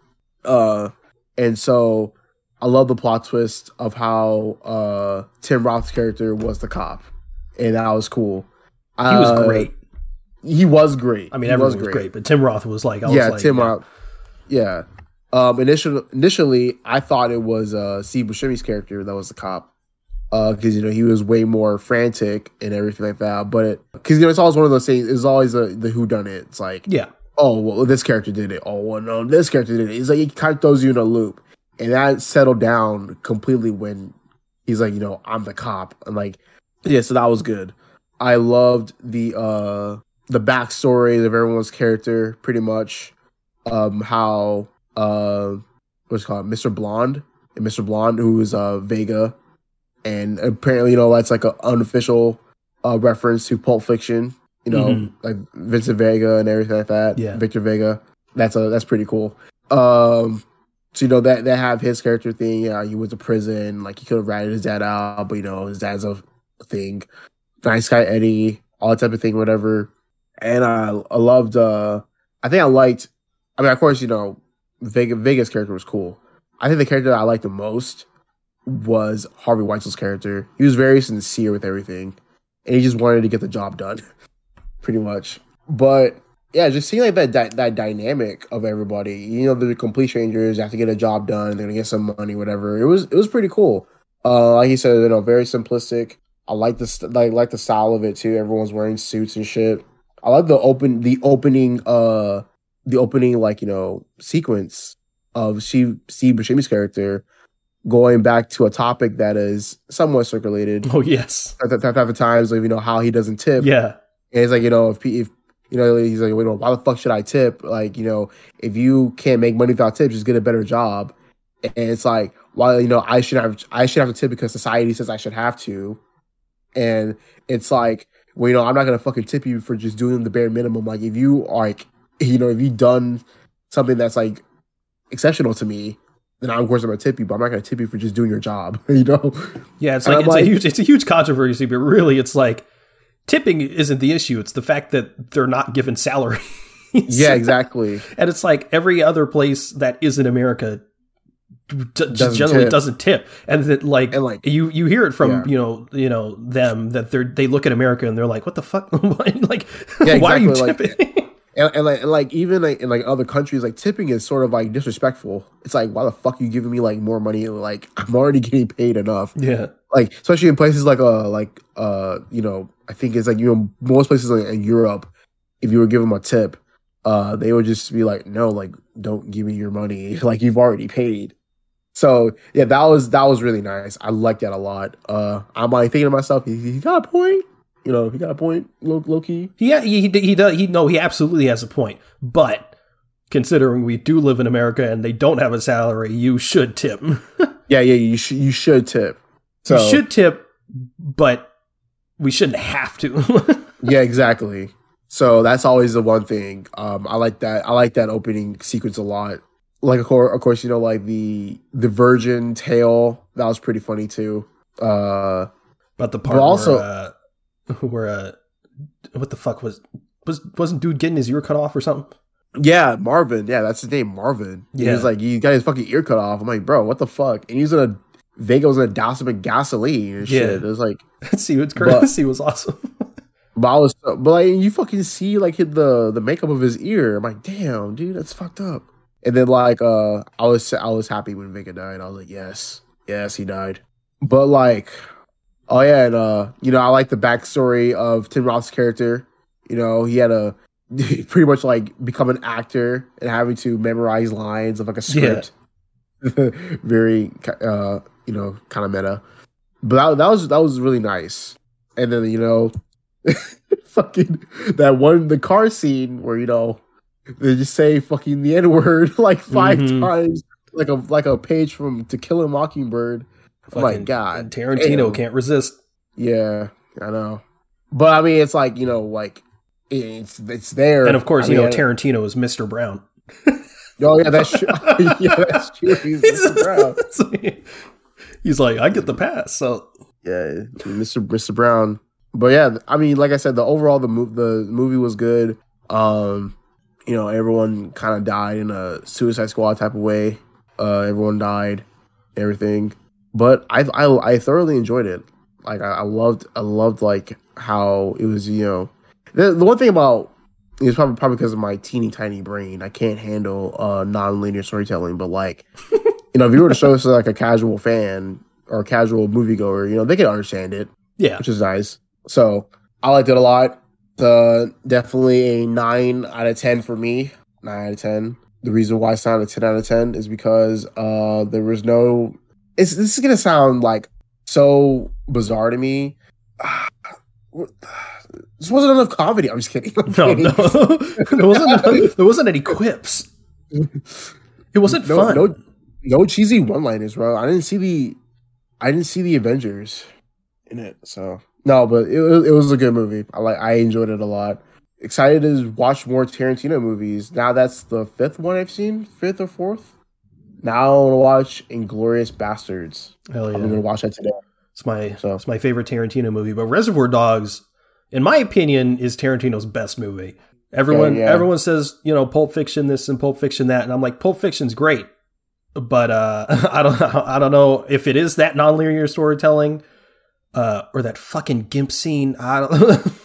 Uh, and so I love the plot twist of how uh Tim Roth's character was the cop, and that was cool. He was Uh, great. He was great. I mean, He everyone was great. but Tim Roth was like, I was yeah, like, Tim yeah. Roth. Yeah. Um. Initially, initially, I thought it was uh Steve Buscemi's character that was the cop. Uh, because you know he was way more frantic and everything like that. But because you know it's always one of those things. It's always a, the who done it. It's like Yeah, oh well this character did it. Oh well no this character did it. It's like it kind of throws you in a loop, and that settled down completely when he's like you know I'm the cop and like yeah. So that was good. I loved the uh the backstory of everyone's character pretty much. Um, how uh what's it called Mr. Blonde and Mr. Blonde who is uh Vega, and apparently you know that's like an unofficial uh reference to Pulp Fiction. You know, Mhm. like Vincent Vega and everything like that. Yeah. Victor Vega. That's a that's pretty cool. Um, so you know that they have his character thing. Yeah, he went to prison. Like he could have ratted his dad out, but you know his dad's a thing. Nice guy Eddie, all that type of thing, whatever. And I I loved. uh I think I liked. I mean, of course, you know, Vega Vega's character was cool. I think the character that I liked the most was Harvey Keitel's character. He was very sincere with everything, and he just wanted to get the job done, pretty much. But yeah, just seeing like that that, dynamic of everybody. You know, they're complete strangers. Have to get a job done. They're gonna get some money, whatever. It was it was pretty cool. Uh, like you said, you know, very simplistic. I like the st- like like the style of it too. Everyone's wearing suits and shit. I like the open the opening uh the opening like you know sequence of Steve Steve Buscemi's character going back to a topic that is somewhat circulated oh yes, at that type of times of you know how he doesn't tip. yeah, And it's like, you know, if, if you know, he's like, wait, why the fuck should I tip? Like, you know, if you can't make money without tips, just get a better job. And it's like, well, you know, I should have, I should have to tip because society says I should have to. And it's like, well, you know, I'm not gonna fucking tip you for just doing the bare minimum. Like, if you are like, you know, if you done something that's like exceptional to me, then of course I'm gonna tip you. But I'm not gonna tip you for just doing your job. You know? yeah. It's like it's like- a huge it's a huge controversy, but really, it's like tipping isn't the issue. It's the fact that they're not given salary. Yeah, exactly. and it's like every other place that isn't America d- Doesn't generally tip. doesn't tip and that like, And, like- you you hear it from Yeah. you know you know them that they're they look at america and they're like what the fuck like Yeah, why are you exactly, like- tipping And, and like, and like even like in like other countries, like tipping is sort of like disrespectful. It's like, why the fuck are you giving me like more money? Like I'm already getting paid enough. yeah Like especially in places like uh like uh you know I think it's like you know most places like in Europe, if you were giving them a tip, uh they would just be like, no, like don't give me your money. Like you've already paid. So yeah, that was that was really nice. I like that a lot. Uh I'm like thinking to myself, he, he got a point. You know, he got a point, low, low key. yeah he, he, he does he no he absolutely has a point but considering we do live in america and they don't have a salary you should tip Yeah, yeah, you should you should tip. So should tip but we shouldn't have to yeah, exactly. So that's always the one thing. Um, I like that. I like that opening sequence a lot. Like of course, of course, you know, like the the virgin tale that was pretty funny too. Uh, but the part But also- where uh, where uh, what the fuck was was wasn't dude getting his ear cut off or something yeah, Marvin. Yeah, that's his name, Marvin. Yeah. He was like, he got his fucking ear cut off. I'm like, bro, what the fuck? And he was in a Vega was in a douse him in gasoline and shit. Yeah. It was like, see what's crazy was awesome but I was, but like, you fucking see like the the makeup of his ear. I'm like, damn, dude, that's fucked up. And then like, uh, I was I was happy when Vega died. I was like, yes, yes, he died. But like, oh yeah, and uh, you know, I like the backstory of Tim Roth's character. You know, he had a pretty much like become an actor and having to memorize lines of like a script. Very, uh, you know, kind of meta. but that, that was that was really nice. And then you know, fucking that one the car scene where you know they just say fucking the n word like 5 Mhm. times, like a like a page from To Kill a Mockingbird. Oh my God. Tarantino Damn. can't resist. Yeah, I know. But I mean, it's like you know, like it's it's there. And of course, I you know Tarantino is Mr. Brown. Oh yeah, that's true. yeah, that's true. He's Mr. Brown. He's like, I get the pass. So Yeah, Mr. Mr. Brown. But yeah, I mean, like I said, the overall the move the movie was good. Um, you know, everyone kind of died in a Suicide Squad type of way. Uh, everyone died, everything. But I I, I thoroughly enjoyed it. Like I, I loved I loved like how it was. You know, the, the one thing about it's probably probably because of my teeny tiny brain. I can't handle uh non-linear storytelling. But like, you know, if you were to show this to like a casual fan or a casual moviegoer, you know, they can understand it, yeah, which is nice. So I liked it a lot. Uh, definitely a nine out of ten for me. Nine out of ten. The reason why it's not a ten out of ten is because uh there was no. It's this is gonna sound like so bizarre to me. This wasn't enough comedy. I'm just kidding. I'm no, kidding. no, there wasn't there wasn't any quips. It wasn't No- fun. no- no cheesy one liners, bro. I didn't see the I didn't see the Avengers in it. So no, but it, was- it was a good movie. I like I enjoyed it a lot. Excited to watch more Tarantino movies. Now that's the fifth one I've seen, fifth or fourth. Now I want to watch Inglourious Basterds. Hell I'm gonna watch that today. It's my So- it's my favorite Tarantino movie. But Reservoir Dogs, in my opinion, is Tarantino's best movie. Everyone Yeah, yeah. everyone says you know Pulp Fiction this and Pulp Fiction that, and I'm like Pulp Fiction's great, but uh, I don't I don't know if it is that nonlinear storytelling, uh, or that fucking gimp scene. I don't.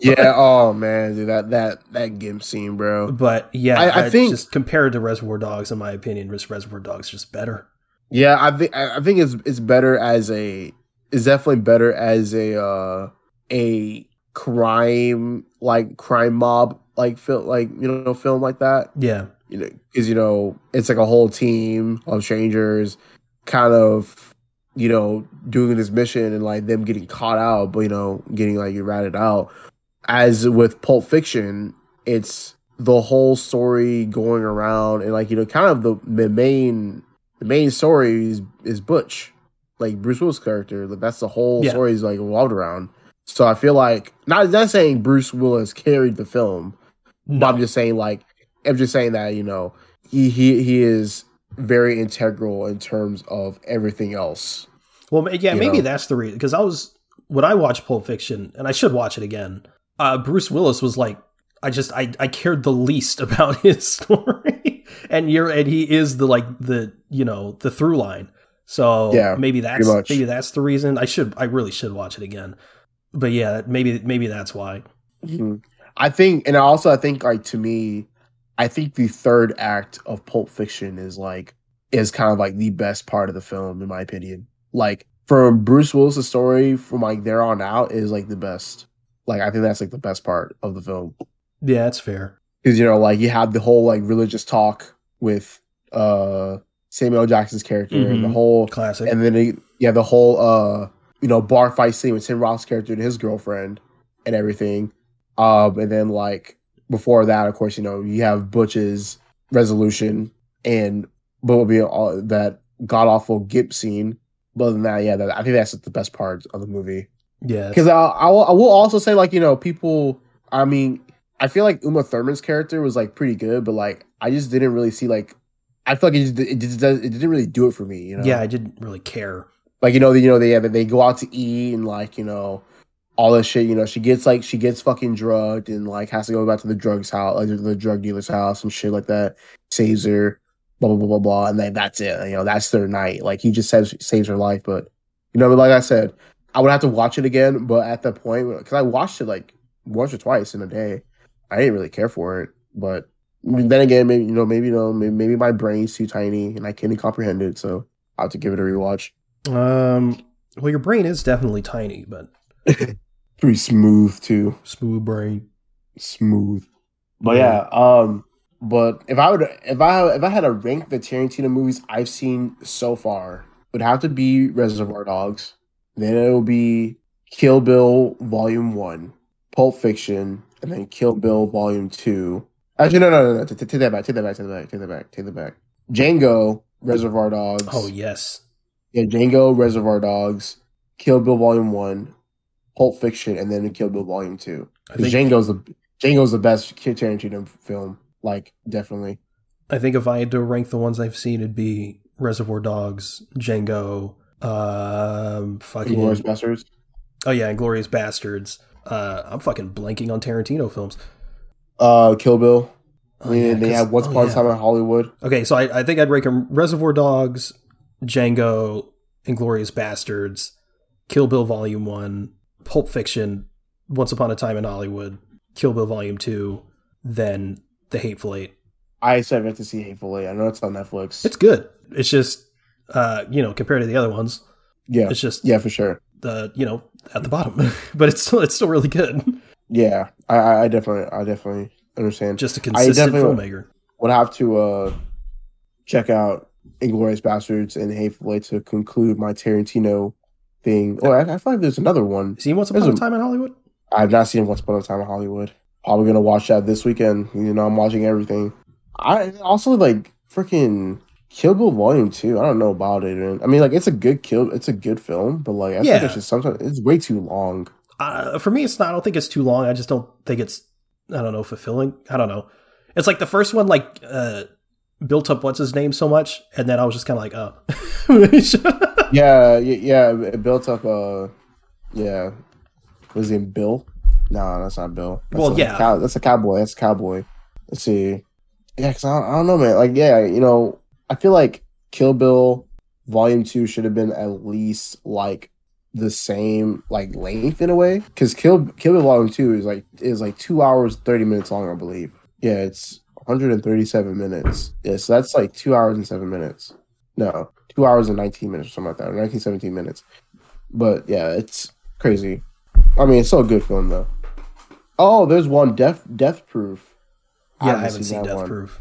Yeah. oh man, dude, that that that gimp scene, bro. but yeah, I- I think- just compared to Reservoir Dogs, in my opinion, Res- Reservoir Dogs is just better. Yeah, I think I I think it's it's better as a it's definitely better as a uh a crime like crime mob like film like you know film like that Yeah, you know because you know it's like a whole team of strangers kind of you know doing this mission and like them getting caught out but you know getting like you ratted out as with pulp fiction it's the whole story going around and like you know kind of the, the main the main story is, is butch like bruce willis character like that's the whole Yeah. story is like revolved around so i feel like not not saying bruce willis carried the film but I'm just saying, like, I'm just saying that you know he he he is very integral in terms of everything else. Well, yeah, maybe know? that's the reason. Because I was when I watched Pulp Fiction, and I should watch it again. Uh, Bruce Willis was like, I just I I cared the least about his story, and you're and he is the like the you know the through line. So Yeah, maybe that's maybe that's the reason. I should I really should watch it again. But yeah, maybe maybe that's why. I think, and also I think, like to me, I think the third act of Pulp Fiction is like is kind of like the best part of the film, in my opinion. Like from Bruce Willis' story, from like there on out, is like the best. Like I think that's like the best part of the film. Yeah, that's fair. because you know like you have the whole like religious talk with uh Samuel Jackson's character and the Mhm. whole Classic. and then he, yeah the whole uh you know bar fight scene with Tim Roth's character and his girlfriend and everything um and then like before that of course you know you have Butch's resolution and what will be all that god awful gimp scene but other than that yeah that, I think that's the best part of the movie yeah, because I, I, will, I will also say like you know people i mean i feel like uma thurman's character was like pretty good but like i just didn't really see like i feel like it just, it just it didn't really do it for me you know? Yeah, I didn't really care. like you know they, you know they have they go out to eat and like you know all this shit you know she gets like she gets fucking drugged and like has to go back to the drugs house like the drug dealer's house and shit like that. Saves her blah blah blah blah blah and then that's it you know that's their night. Like he just saves saves her life but you know but like i said i would have to watch it again but at the point because i watched it like once or twice in a day. I didn't really care for it but then again maybe you know maybe you know maybe, maybe my brain's too tiny and i can't comprehend it so i have to give it a rewatch. Um, well, your brain is definitely tiny, but pretty smooth too. Smooth brain. smooth. But yeah. um but if i would if i if i had to rank the tarantino movies i've seen so far it would have to be reservoir dogs then it'll be Kill Bill Volume One, Pulp Fiction, and then Kill Bill Volume Two. Actually, no, no, no, no. Take that back. Take that back. Take that back. Take that back. Take that back. Django, Reservoir Dogs. Oh yes, Yeah, Django, Reservoir Dogs, Kill Bill Volume One, Pulp Fiction, and then Kill Bill Volume Two. Think Django's the Django's the best Tarantino film. Like definitely. I think if I had to rank the ones I've seen, it'd be Reservoir Dogs, Django, um, fucking Inglourious Basterds. oh yeah, Inglourious Basterds. Uh, I'm fucking blanking on Tarantino films. Uh, Kill Bill. Oh, I mean, yeah, they have Once oh, Upon a. Time in Hollywood. Okay, so I, I think I'd rank them Reservoir Dogs, Django, Inglourious Basterds, Kill Bill Volume 1, Pulp Fiction, Once Upon a Time in Hollywood, Kill Bill Volume 2, then The Hateful Eight. I said I have to see Hateful Eight. I know it's on Netflix. It's good. It's just, uh, you know, compared to the other ones, yeah, it's just yeah, for sure. the, you know, at the bottom. but it's still, it's still really good. Yeah, I, I definitely, I definitely understand. Just a consistent filmmaker. Would have to uh check out Inglourious Basterds and Hateful Eight to conclude my Tarantino thing. Oh, I, I feel like there's another one. See Once Upon There's a a- Time in Hollywood? I've not seen Once Upon a Time in Hollywood. Probably gonna watch that this weekend. You know, I'm watching everything. I also like freaking Kill Bill Volume Two. I don't know about it. Man. I mean, like it's a good kill. It's a good film, but like I think it's just sometimes it's way too long. uh, for me, it's not. I don't think it's too long. I just don't think it's. I don't know, fulfilling. I don't know. It's like the first one, like uh, built up what's his name so much, and then I was just kind of like, oh, Yeah, yeah. It built up. Uh, yeah. Was his name Bill? No, that's not Bill. That's Well, a yeah. cow- that's a cowboy. That's a cowboy. Let's see. Yeah, because I, don't- I don't know, man. Like, yeah, you know, I feel like Kill Bill Volume Two should have been at least like the same like length in a way. Because Kill Kill Bill Volume Two is like is like two hours thirty minutes long, I believe. Yeah, it's 137 minutes. Yeah, so that's like two hours and seven minutes. No, two hours and 19 minutes or something like that, or 19, 17 minutes. But yeah, it's crazy. I mean, it's still a good film though. Oh, there's one Death Death Proof. yeah, I haven't seen that Death one. Proof.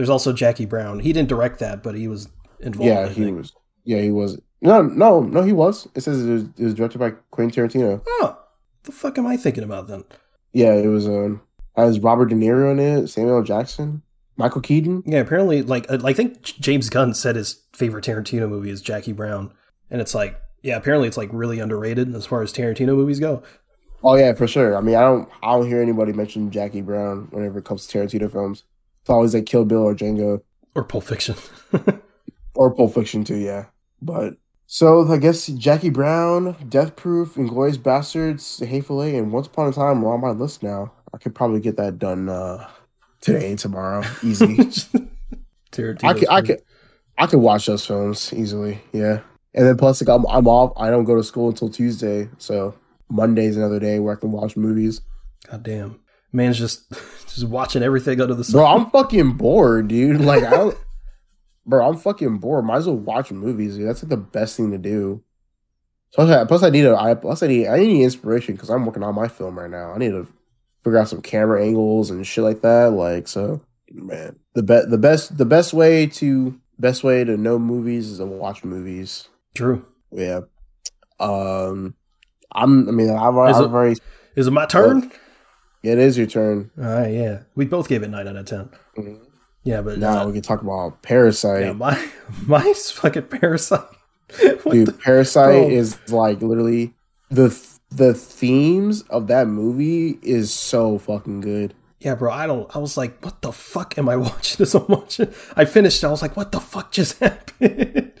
There's also Jackie Brown. He didn't direct that, but he was involved. Yeah, he was. Yeah, he was. No, no, no, he was. It says it was, it was directed by Quentin Tarantino. Oh, the fuck am I thinking about then? Yeah, it was. Um, has Robert De Niro in it, Samuel L. Jackson, Michael Keaton. Yeah, apparently, like uh, I think James Gunn said his favorite Tarantino movie is Jackie Brown, and it's like, yeah, apparently it's like really underrated as far as Tarantino movies go. Oh yeah, for sure. I mean, I don't, I don't hear anybody mention Jackie Brown whenever it comes to Tarantino films. It's always like Kill Bill or Django. Or Pulp Fiction. or Pulp Fiction too, yeah. But so I guess Jackie Brown, Death Proof, Inglourious Basterds, The Hateful Eight, and Once Upon a Time are on my list now. I could probably get that done uh, today, and tomorrow, easy. I could, I could, I could watch those films easily, yeah. And then plus, like I'm, I'm off. I don't go to school until Tuesday, so Monday's another day where I can watch movies. God damn, man's just just watching everything under the sun. Bro, I'm fucking bored, dude. Like I don't Bro, I'm fucking bored. Might as well watch movies, dude. That's like the best thing to do. Plus, I, plus I need a I plus I need I need inspiration because I'm working on my film right now. I need to figure out some camera angles and shit like that. Like so, man, the best, the best the best way to best way to know movies is to watch movies. True. Yeah. Um, I'm. I mean, I've, Is I've it- already. Is it my turn? It is your turn. All right, yeah. We both gave it nine out of ten. Mhm. Yeah, but Now uh, we can talk about Parasite. yeah, my mine's fucking Parasite. Dude, the- Parasite bro. is like literally the the themes of that movie is so fucking good. Yeah, bro. I don't. I was like, what the fuck am I watching this? I'm watching. I finished. I was like, what the fuck just happened?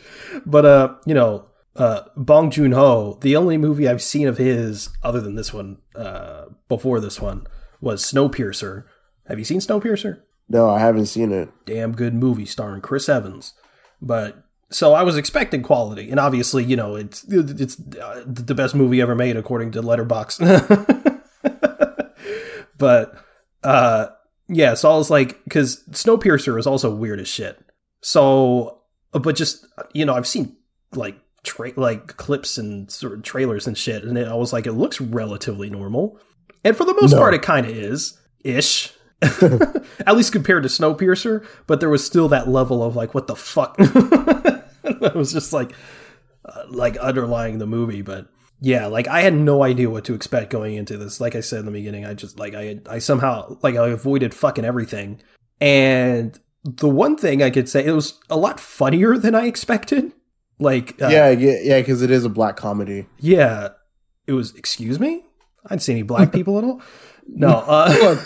but uh, you know, uh, Bong Joon Ho. The only movie I've seen of his, other than this one, uh, before this one, was Snowpiercer. Have you seen Snowpiercer? No, I haven't seen it. damn good movie starring Chris Evans. But so I was expecting quality, and obviously, you know, it's it's uh, the best movie ever made according to Letterboxd. but uh, yeah, so I was like, because Snowpiercer is also weird as shit. So, but just you know, I've seen like tra- like clips and sort of trailers and shit, and I was like, it looks relatively normal, and for the most No. part, it kind of is ish. At least compared to Snowpiercer, but there was still that level of like, what the fuck? I was just like, uh, like underlying the movie, but yeah, like I had no idea what to expect going into this. Like I said in the beginning, I just like I I somehow like I avoided fucking everything. And the one thing I could say it was a lot funnier than I expected. Like uh, yeah, yeah, yeah, because it is a black comedy. Yeah, it was. Excuse me, I didn't see any black people at all. No, uh,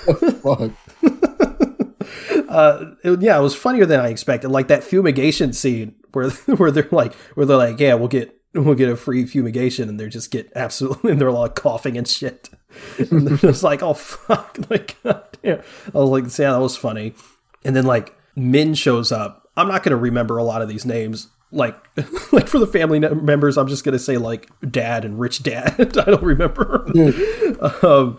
uh, it, yeah, it was funnier than I expected. Like that fumigation scene where where they're like where they're like, yeah, we'll get we'll get a free fumigation, and they just get absolutely and they're all like coughing and shit, and they're just like, oh fuck, like yeah. I was like, yeah, that was funny, and then like Min shows up. I'm not gonna remember a lot of these names. Like, like for the family members, I'm just gonna say like dad and rich dad. I don't remember. um,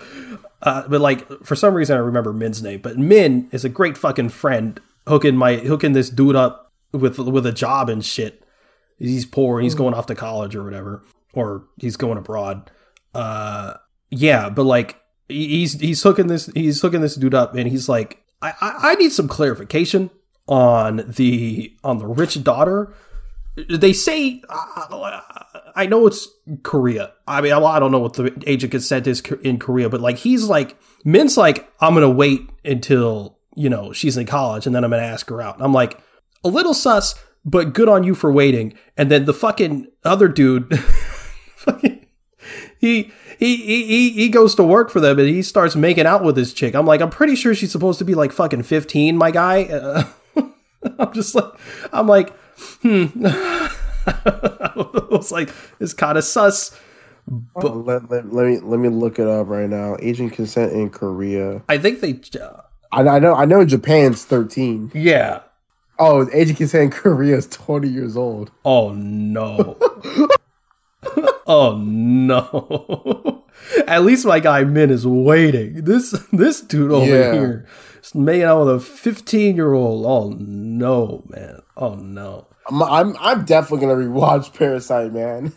uh, but like for some reason, I remember Min's name. But Min is a great fucking friend, hooking my hooking this dude up with with a job and shit. He's poor and he's going off to college or whatever, or he's going abroad. Uh, yeah, but like he's he's hooking this he's hooking this dude up, and he's like, I, I, I need some clarification on the on the rich daughter. They say uh, I know it's Korea. I mean, I don't know what the age of consent is in Korea, but like he's like Min's like I'm gonna wait until you know she's in college and then I'm gonna ask her out. I'm like a little sus, but good on you for waiting. And then the fucking other dude, he, he he he goes to work for them and he starts making out with his chick. I'm like, I'm pretty sure she's supposed to be like fucking 15, my guy. Uh, I'm just like, I'm like, hmm. it's like it's kind of sus. But oh, let, let, let, me let me look it up right now. Asian consent in Korea. I think they. Uh, I, I know I know Japan's thirteen. Yeah. Oh, of consent in Korea is twenty years old. Oh no. oh no. At least my guy Min is waiting. This this dude over yeah. here making out with a fifteen year old. Oh no, man. Oh no. I'm I'm, I'm definitely gonna rewatch Parasite, man.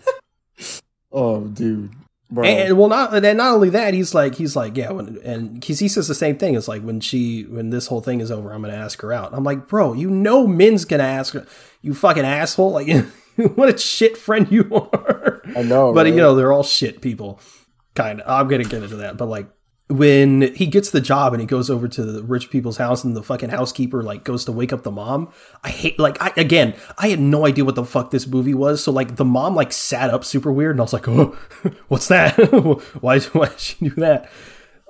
oh, dude. Bro. And, well, not and not only that, he's like he's like yeah, when, and he, he says the same thing. It's like when she when this whole thing is over, I'm gonna ask her out. I'm like, bro, you know, Min's gonna ask her. You fucking asshole! Like, what a shit friend you are. I know, but right? you know, they're all shit people. Kind of. I'm gonna get into that, but like when he gets the job and he goes over to the rich people's house and the fucking housekeeper like goes to wake up the mom i hate like i again i had no idea what the fuck this movie was. So like the mom like sat up super weird and i was like oh what's that? Why why did she do that?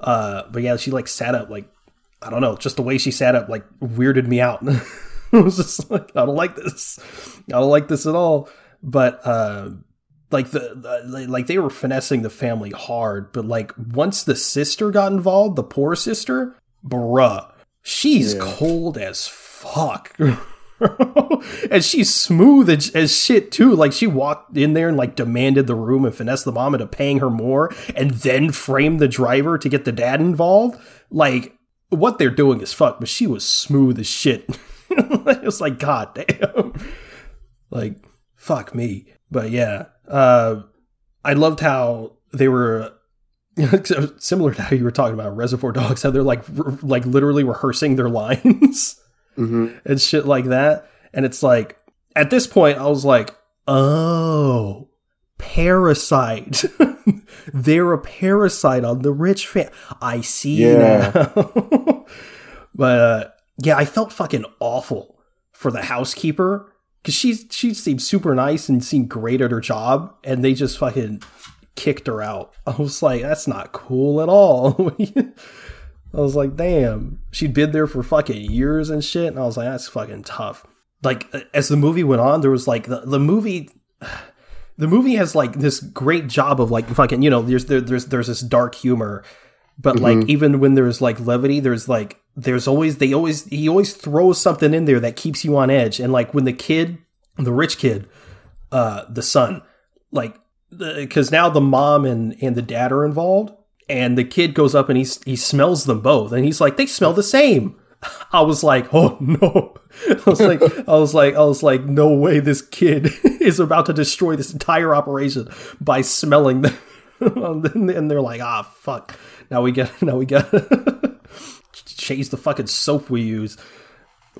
Uh but yeah she like sat up like i don't know just the way she sat up like weirded me out. I was just like i don't like this. I don't like this at all. But uh like the, the, like they were finessing the family hard, but like once the sister got involved, the poor sister, bruh, she's yeah. cold as fuck. and she's smooth as, as, shit too. Like she walked in there and like demanded the room and finessed the mom into paying her more, and then framed the driver to get the dad involved. Like what they're doing is fuck, but she was smooth as shit. it was like god damn, like fuck me. But yeah, uh, I loved how they were similar to how you were talking about Reservoir Dogs. How they're like re- like literally rehearsing their lines mm-hmm. and shit like that. And it's like at this point, I was like, oh, parasite. they're a parasite on the rich fan. I see yeah. now. but uh, yeah, I felt fucking awful for the housekeeper because she she seemed super nice and seemed great at her job, and they just fucking kicked her out. I was like, that's not cool at all. I was like, damn, she'd been there for fucking years and shit, and I was like, that's fucking tough. Like as the movie went on, there was like the, the movie. The movie has like this great job of like fucking you know there's there, there's there's this dark humor but mm-hmm. like even when there's like levity there's like there's always they always he always throws something in there that keeps you on edge. And like when the kid the rich kid uh the son like because now the mom and and the dad are involved and the kid goes up and he he smells them both. And he's like they smell the same. I was like oh no. I was like i was like i was like no way this kid is about to destroy this entire operation by smelling them. And they're like ah fuck. Now we get now we got chase the fucking soap we use.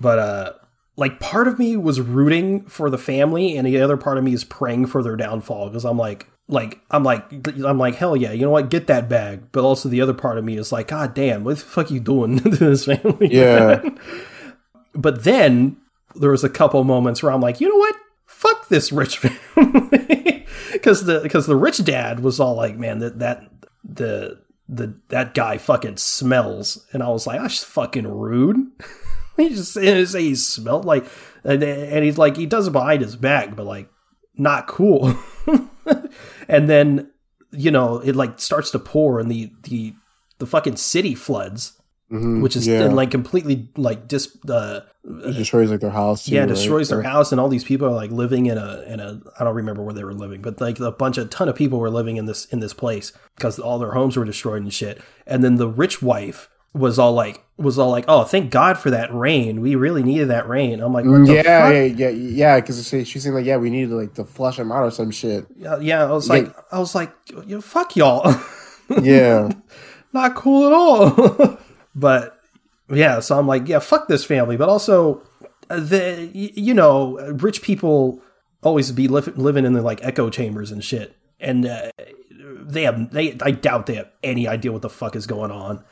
But uh like part of me was rooting for the family and the other part of me is praying for their downfall because I'm like like I'm like I'm like hell yeah, you know what? Get that bag. But also the other part of me is like, God damn, what the fuck you doing to this family? Yeah. but then there was a couple moments where I'm like, you know what? Fuck this rich family, because the because the rich dad was all like, man, that that the the that guy fucking smells, and I was like, that's fucking rude. he just say he smelled like, and, and he's like, he does it behind his back, but like, not cool. and then you know it like starts to pour, and the the the fucking city floods Mhm, which is yeah. and, like completely like dis uh, it destroys like their house. too, yeah right? destroys their Or- house and all these people are like living in a in a I don't remember where they were living but like a bunch of ton of people were living in this in this place because all their homes were destroyed and shit and then the rich wife was all like was all like oh thank God for that rain we really needed that rain I'm like what the yeah, fuck? yeah, yeah, yeah, because she's saying like, yeah, we needed like to flush them out or some shit. yeah yeah I was Yeah. like I was like you fuck y'all Yeah, not cool at all. but yeah, so I'm like, yeah, fuck this family. But also, uh, the you know, rich people always be li- living in the like echo chambers and shit, and uh, they have they I doubt they have any idea what the fuck is going on,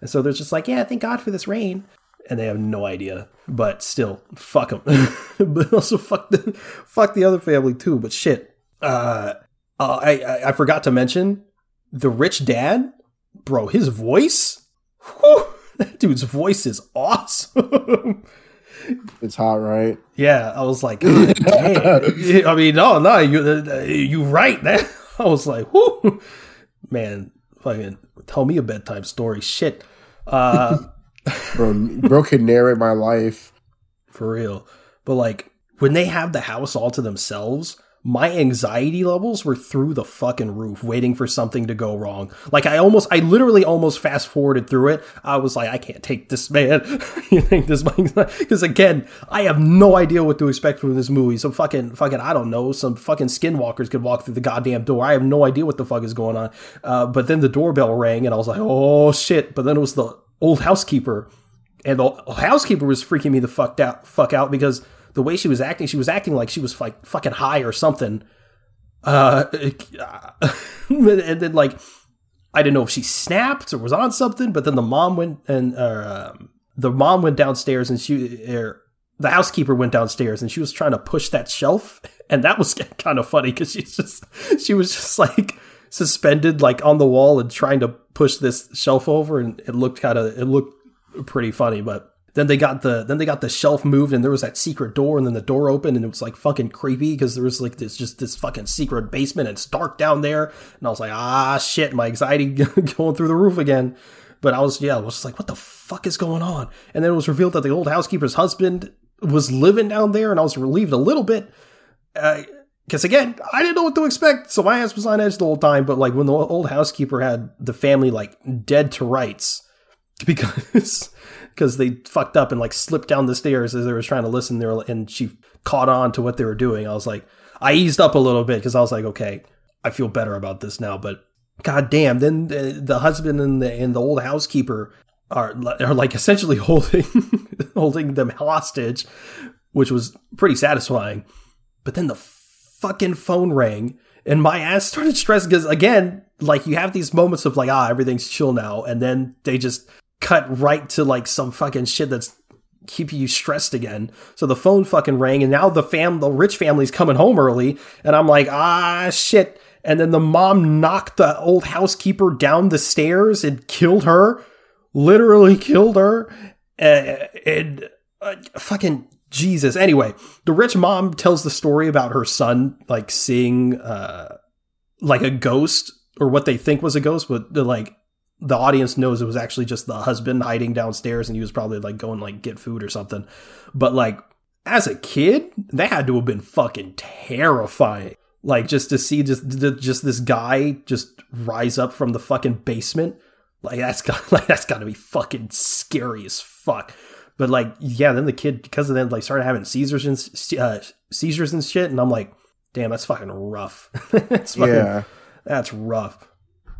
and so they're just like, yeah, thank God for this rain. And they have no idea, but still, fuck them. but also, fuck the fuck the other family too. But shit, uh, uh, I, I I forgot to mention the rich dad, bro, his voice, whew, that dude's voice is awesome. it's hot, right? yeah, I was like. I mean, no, no, you you right. That I was like, whoo, man, fucking tell me a bedtime story. Shit, uh, Bro, bro could narrate my life. for real. But like when they have the house all to themselves, my anxiety levels were through the fucking roof waiting for something to go wrong. Like I almost I literally almost fast forwarded through it. I was like I can't take this man. you think this because again, I have no idea what to expect from this movie. Some fucking fucking I don't know, some fucking skinwalkers could walk through the goddamn door. I have no idea what the fuck is going on. Uh, but then the doorbell rang and I was like, "Oh shit." But then it was the old housekeeper and the housekeeper was freaking me the fuck out, fuck out because the way she was acting, she was acting like she was like fucking high or something. Uh, and then like I didn't know if she snapped or was on something, but then the mom went and uh, the mom went downstairs and she er, the housekeeper went downstairs and she was trying to push that shelf, and that was kind of funny because she's just she was just like suspended like on the wall and trying to push this shelf over, and it looked kind of it looked pretty funny, but. Then they got the then they got the shelf moved and there was that secret door and then the door opened and it was like fucking creepy because there was like this just this fucking secret basement and it's dark down there. And I was like ah shit my anxiety going through the roof again. But I was yeah I was just like what the fuck is going on? And then it was revealed that the old housekeeper's husband was living down there and I was relieved a little bit because again I didn't know what to expect. So my ass was on edge the whole time but like when the old housekeeper had the family like dead to rights because because they fucked up and like slipped down the stairs as they were trying to listen. There and she caught on to what they were doing. I was like i eased up a little bit because i was like okay i feel better about this now but god damn then the, the husband and the and the old housekeeper are are like essentially holding holding them hostage which was pretty satisfying. But then the fucking phone rang and my ass started stressing because again like you have these moments of like ah everything's chill now. And then they just cut right to like some fucking shit that's keeping you stressed again. So the phone fucking rang, and now the fam, the rich family's coming home early, and I'm like, ah, shit. And then the mom knocked the old housekeeper down the stairs and killed her, literally killed her, uh, and uh, fucking Jesus. Anyway, the rich mom tells the story about her son like seeing uh like a ghost or what they think was a ghost, but like the audience knows it was actually just the husband hiding downstairs and he was probably like going like get food or something. But like as a kid, that had to have been fucking terrifying. Like just to see just just this guy just rise up from the fucking basement, like that's got like that's got to be fucking scary as fuck. But like yeah, then the kid because of that like started having seizures and uh, seizures and shit, and I'm like, damn, that's fucking rough. that's fucking, Yeah. that's rough.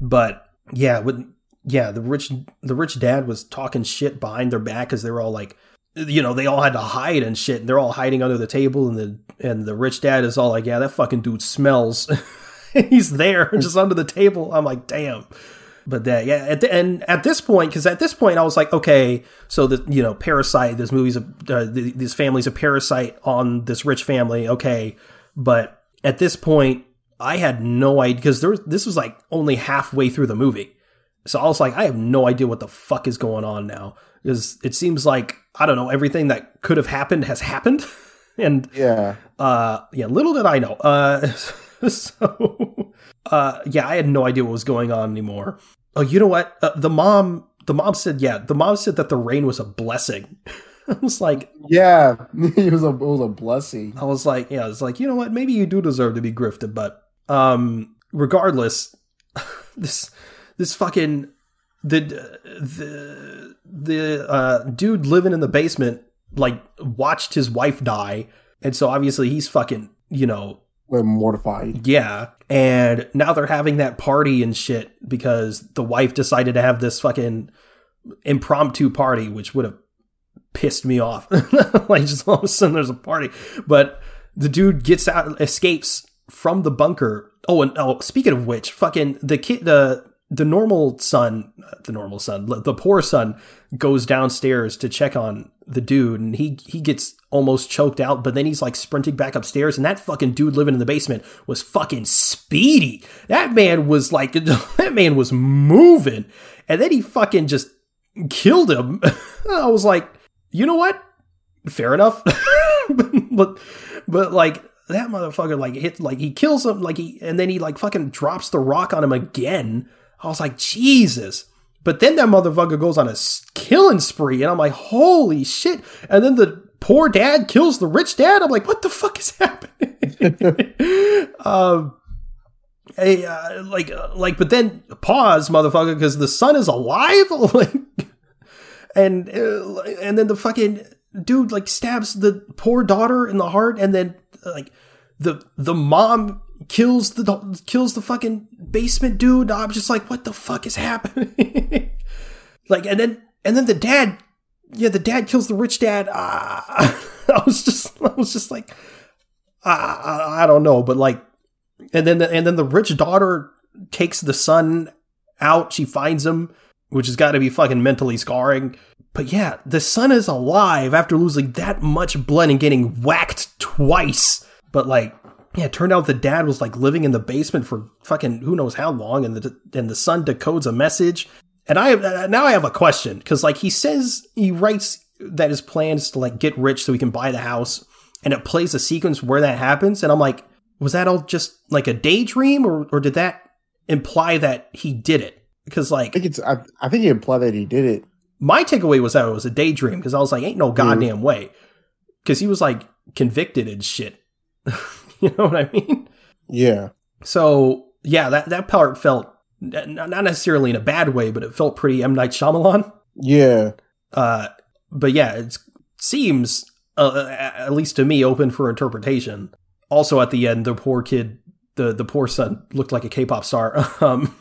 But yeah, when yeah, the rich the rich dad was talking shit behind their back because they were all like you know, they all had to hide and shit. And they're all hiding under the table, and the and the rich dad is all like, "Yeah, that fucking dude smells." He's there, just under the table. I'm like, "Damn." But that, yeah, at the, and at this point, because at this point I was like, okay, so the you know, parasite. This movie's a uh, this family's a parasite on this rich family. Okay, but at this point, I had no idea because there was, this was like only halfway through the movie, so I was like, I have no idea what the fuck is going on now because it seems like I don't know everything that could have happened has happened, and Yeah. uh, yeah, little did I know. Uh, so, uh, yeah, I had no idea what was going on anymore. Oh, you know what? Uh, the mom, the mom said, yeah, the mom said that the rain was a blessing. I was like, Yeah. it was a it was a blessing. I was like, yeah, I was like, you know what? Maybe you do deserve to be grifted, but um, regardless, this this fucking the the the uh, dude living in the basement like watched his wife die, and so obviously he's fucking you know We're mortified. yeah. And now they're having that party and shit because the wife decided to have this fucking impromptu party, which would have pissed me off. like just all of a sudden there's a party. But the dude gets out escapes from the bunker. Oh, and oh, speaking of which, fucking the kid the the normal son, the normal son, the poor son goes downstairs to check on the dude and he he gets almost choked out, but then he's like sprinting back upstairs and that fucking dude living in the basement was fucking speedy. That man was like that man was moving. And then he fucking just killed him. I was like, "You know what? Fair enough." but but like that motherfucker like hit like he kills him like he and then he like fucking drops the rock on him again. I was like, Jesus. But then that motherfucker goes on a killing spree, and I'm like, holy shit. And then the poor dad kills the rich dad. I'm like, what the fuck is happening? um, hey, uh, like, uh, like, but then pause, motherfucker, because the son is alive. like, and uh, and then the fucking dude like stabs the poor daughter in the heart, and then like the the mom kills the kills the fucking basement dude. I'm just like, what the fuck is happening? like, and then and then the dad, yeah, the dad kills the rich dad. Ah, I was just, I was just like, ah, I, I don't know, but like, and then the, and then the rich daughter takes the son out. She finds him, which has got to be fucking mentally scarring. But yeah, the son is alive after losing that much blood and getting whacked twice. But like, yeah, it turned out the dad was like living in the basement for fucking who knows how long, and the and the son decodes a message. And I uh, now I have a question because like he says he writes that his plan is to like get rich so he can buy the house, and it plays a sequence where that happens, and I'm like, was that all just like a daydream, or or did that imply that he did it? Because like I think it's I, I think he implied that he did it. my takeaway was that it was a daydream because I was like, ain't no goddamn way. Because he was like convicted and shit. you know what I mean? Yeah. So yeah, that that part felt not necessarily in a bad way, but it felt pretty M Night Shyamalan. Yeah. Uh, but yeah, it seems uh, at least to me open for interpretation. Also, at the end, the poor kid, the the poor son, looked like a K-pop star. um,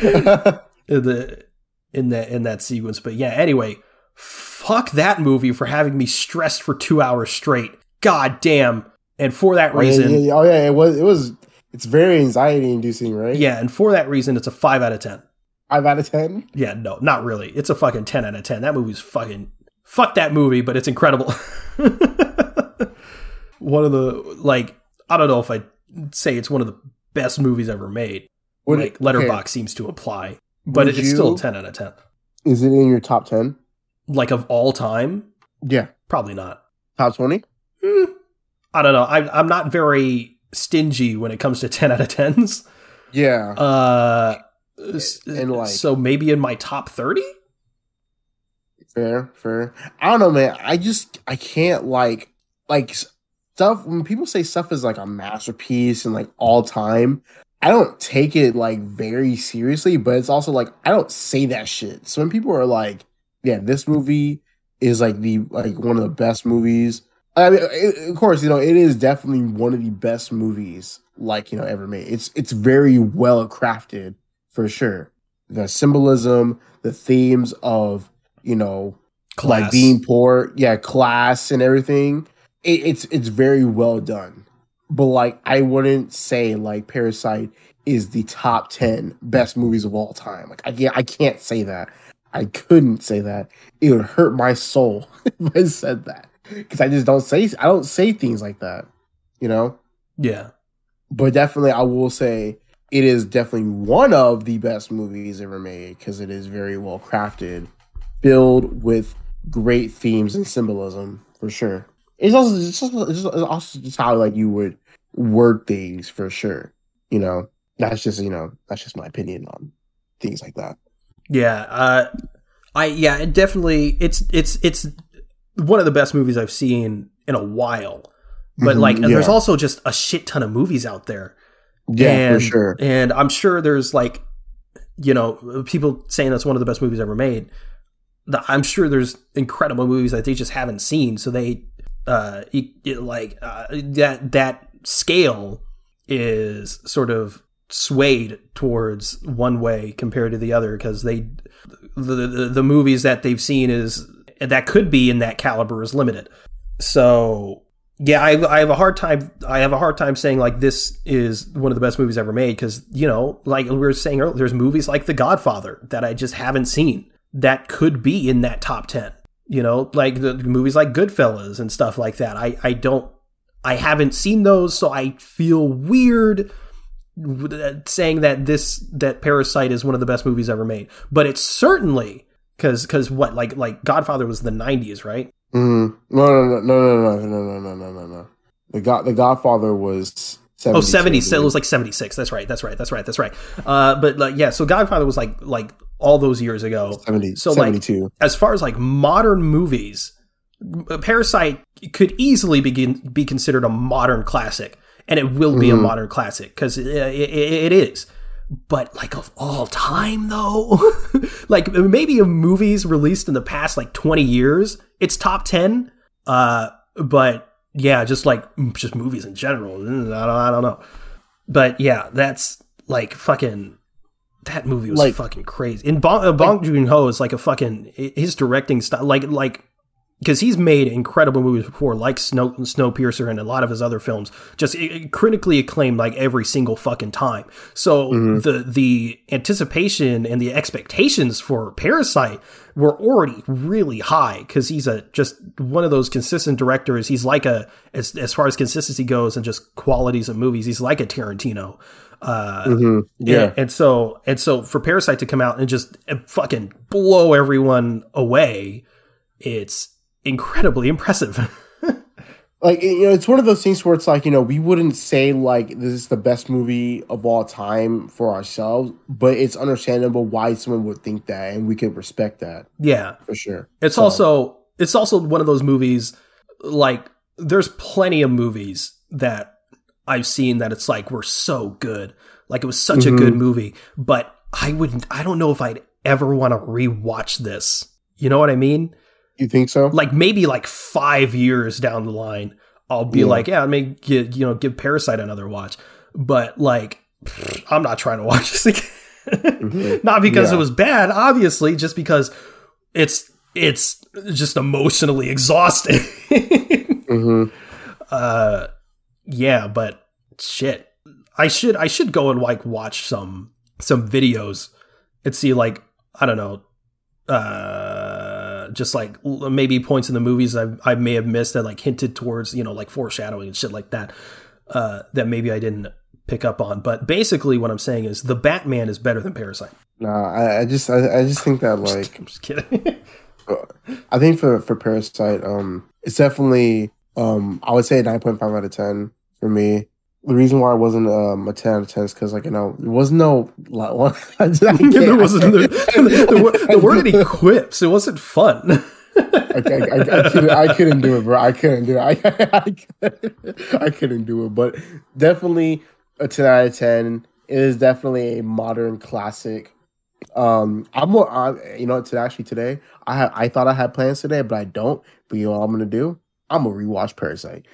in the in that in that sequence. But yeah, anyway, fuck that movie for having me stressed for two hours straight. God damn. And for that Oh, yeah, reason, yeah, yeah. Oh yeah, it was it was it's very anxiety inducing, right? yeah, and for that reason, it's a five out of ten. Five out of ten. Yeah, no, not really. It's a fucking 10 out of 10. That movie's fucking. Fuck that movie, but it's incredible. one of the, like, I don't know if I'd say it's one of the best movies ever made. Would like, it- Letterboxd seems to apply, but Would it's still you- a 10 out of 10. Is it in your top ten? Like, of all time, Yeah. probably not. Top twenty? I don't know. I, I'm not very stingy when it comes to 10 out of 10s. Yeah. Uh, And, like- so maybe in my top 30? Fair, fair. I don't know, man. I just I can't like like stuff when people say stuff is like a masterpiece and like all time. I don't take it like very seriously, but it's also like I don't say that shit. So when people are like, "Yeah, this movie is like the like one of the best movies," I mean, it, of course, you know it is definitely one of the best movies like you know ever made. It's it's very well crafted for sure. The symbolism, the themes of you know Class. like being poor, yeah, class and everything. It, it's it's very well done, but like I wouldn't say like Parasite is the top ten best movies of all time. Like I can't I can't say that. I couldn't say that. It would hurt my soul if I said that because I just don't say I don't say things like that. You know, yeah. but definitely I will say it is definitely one of the best movies ever made because it is very well crafted, filled with great themes and symbolism for sure. It's also it's also, it's also just how like you would word things for sure. You know, that's just you know that's just my opinion on things like that. Yeah, uh, I yeah, it definitely it's it's it's one of the best movies I've seen in a while. But Mhm, like, and there's also just a shit ton of movies out there. Yeah, and, for sure. And I'm sure there's like, you know, people saying that's one of the best movies ever made. I'm sure there's incredible movies that they just haven't seen, so they, uh, it, it, like uh, that that scale is sort of swayed towards one way compared to the other because they the, the the movies that they've seen is that could be in that caliber is limited. So yeah, I, I have a hard time. I have a hard time saying like this is one of the best movies ever made because you know, like we were saying earlier, there's movies like The Godfather that I just haven't seen that could be in that top ten. You know, like the, movies like Goodfellas and stuff like that. I I don't. I haven't seen those, so I feel weird saying that this that Parasite is one of the best movies ever made. But it's certainly because because what like like Godfather was the '90s, right? Mm, no, no, no, no, no, no, no, no, no, no, no. The God, the Godfather was 72, Oh, 70, so it was like 76. That's right. That's right. That's right. That's right. Uh, but like, yeah, so Godfather was like, like all those years ago. believe. 70, so, like, As far as like modern movies, Parasite could easily begin, be considered a modern classic and it will be a Mhm. modern classic because it, it, it is. But like of all time though, like maybe of movies released in the past like 20 years, it's top 10. Uh, but yeah, just like just movies in general. I don't, I don't know. But yeah, that's like fucking. That movie was Like- fucking crazy. And Bong, uh, Bong Joon Ho is like a fucking his directing style, like like because he's made incredible movies before, like Snow Snowpiercer and a lot of his other films, just critically acclaimed like every single fucking time. So Mhm. the the anticipation and the expectations for Parasite were already really high because he's a just one of those consistent directors. He's like a as as far as consistency goes and just qualities of movies, he's like a Tarantino. Uh, Mhm. Yeah. and, and so and so for Parasite to come out and just uh, fucking blow everyone away, it's incredibly impressive. like you know it's one of those things where it's like you know we wouldn't say like this is the best movie of all time for ourselves but it's understandable why someone would think that and we can respect that yeah, for sure it's So- also it's also one of those movies like there's plenty of movies that I've seen that it's like were so good, like it was such Mhm. a good movie, but I wouldn't. I don't know if I'd ever want to rewatch this. You know what I mean? You think so like maybe like five years down the line, I'll be Yeah. like, yeah, I may give, you know give Parasite another watch, but like pfft, I'm not trying to watch this again. Mhm. not because Yeah. it was bad, obviously, just because it's it's just emotionally exhausting. hmm uh, yeah, but shit, I should I should go and like watch some some videos and see like I don't know, uh, just like maybe points in the movies I I may have missed that like hinted towards you know like foreshadowing and shit like that, uh, that maybe I didn't pick up on. But basically, what I'm saying is the Batman is better than Parasite. nah I, I just I, I just think that like I'm just kidding. i think for for parasite um it's definitely um i would say 9.5 out of 10 for me the reason why I wasn't um, a 10 out of 10 is because like you know there was no like, one, I just- I there wasn't there, were, there weren't any quips. It wasn't fun. I, I, I, couldn't, I couldn't do it, bro. I couldn't do it. I, I, couldn't, I couldn't do it. But definitely a 10 out of 10. It is definitely a modern classic. Um, I'm more, I, you know, to actually today, I ha- I thought I had plans today, but I don't. But you know what I'm gonna do? I'm gonna rewatch Parasite.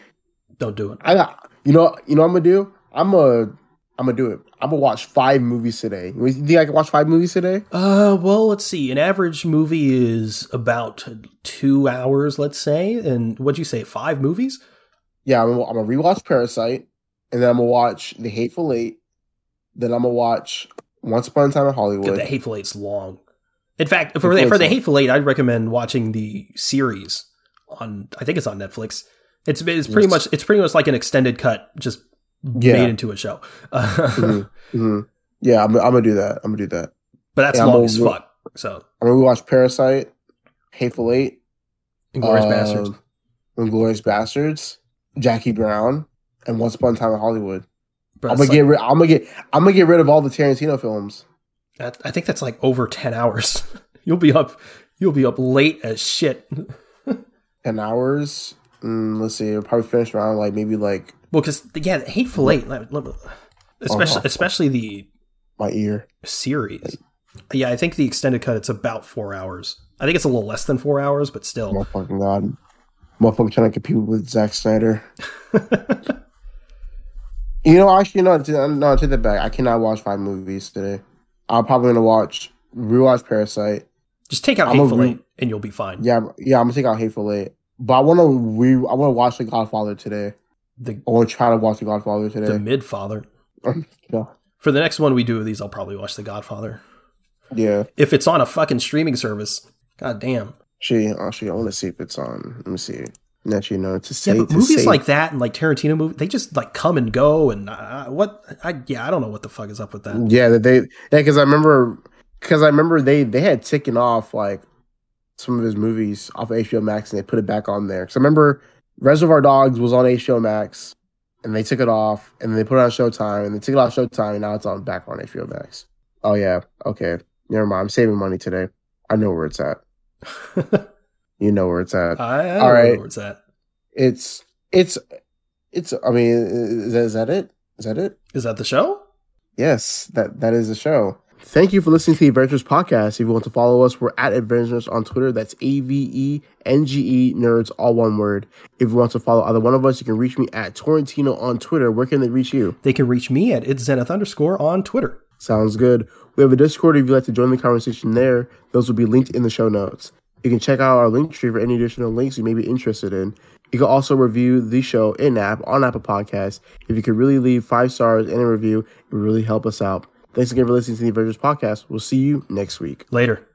Don't do it. I got, you know, you know what I'm gonna do? I'm gonna I'm gonna do it. I'm gonna watch five movies today. You think I can watch five movies today? Uh, well, let's see. An average movie is about two hours, let's say. And what'd you say? Five movies? Yeah, I'm gonna, I'm gonna rewatch Parasite, and then I'm gonna watch The Hateful Eight. Then I'm gonna watch Once Upon a Time in Hollywood. The Hateful Eight's long. In fact, for the, for the Hateful Eight, I'd recommend watching the series on. I think it's on Netflix. It's it's pretty much it's pretty much like an extended cut, just yeah. made into a show. mm-hmm. Mm-hmm. Yeah, I'm, I'm, gonna do that. I'm gonna do that. But that's long gonna, as fuck. So I'm gonna watch Parasite, Hateful Eight, Inglourious uh, Basterds, Inglourious Basterds, Jackie Brown, and Once Upon a Time in Hollywood. Bro, I'm gonna like, get rid. I'm gonna get. I'm gonna get rid of all the Tarantino films. I think that's like over ten hours. you'll be up. You'll be up late as shit. ten hours. Mm, let's see. Probably finish around like maybe like. Well, because yeah, Hateful Eight, especially oh, especially the my ear series. Yeah, I think the extended cut it's about four hours. I think it's a little less than four hours, but still. Oh fucking god, motherfucker trying to compete with Zack Snyder. you know, actually, no, no, take that back. I cannot watch five movies today. I'm probably gonna watch rewatch Parasite. Just take out I'm Hateful re- Eight, and you'll be fine. Yeah, yeah, I'm gonna take out Hateful Eight. But I want to re. I want to watch The Godfather today. The, I want to try to watch The Godfather today. The Midfather. yeah. For the next one we do of these, I'll probably watch The Godfather. Yeah. If it's on a fucking streaming service, god damn. She actually, I want to see if it's on. Let me see. Let you know to say. Yeah, but movies like that and like Tarantino movies, they just like come and go. And uh, what? I yeah, I don't know what the fuck is up with that. Yeah, they yeah, because I remember because I remember they they had taken off like some of his movies off of HBO Max and they put it back on there. Because I remember Reservoir Dogs was on HBO Max and they took it off and they put it on Showtime and they took it off Showtime and now it's on back on HBO Max. Oh yeah, okay. Never mind. I'm saving money today. I know where it's at. you know where it's at. I, I All right. where it's at. It's it's it's. I mean, is that, is that it? Is that it? Is that the show? Yes, that that is the show. Thank you for listening to the Avengenerds Podcast. If you want to follow us, we're at Avengenerds on Twitter. That's A V E N G E Nerds, all one word. If you want to follow either one of us, you can reach me at Taurentino on Twitter. Where can they reach you? They can reach me at It's Zenith underscore on Twitter. Sounds good. We have a Discord if you'd like to join the conversation there. Those will be linked in the show notes. You can check out our link tree for any additional links you may be interested in. You can also review the show in app on Apple Podcasts. If you could really leave five stars in a review, it would really help us out. Thanks again for listening to the Avengenerds podcast. We'll see you next week. Later.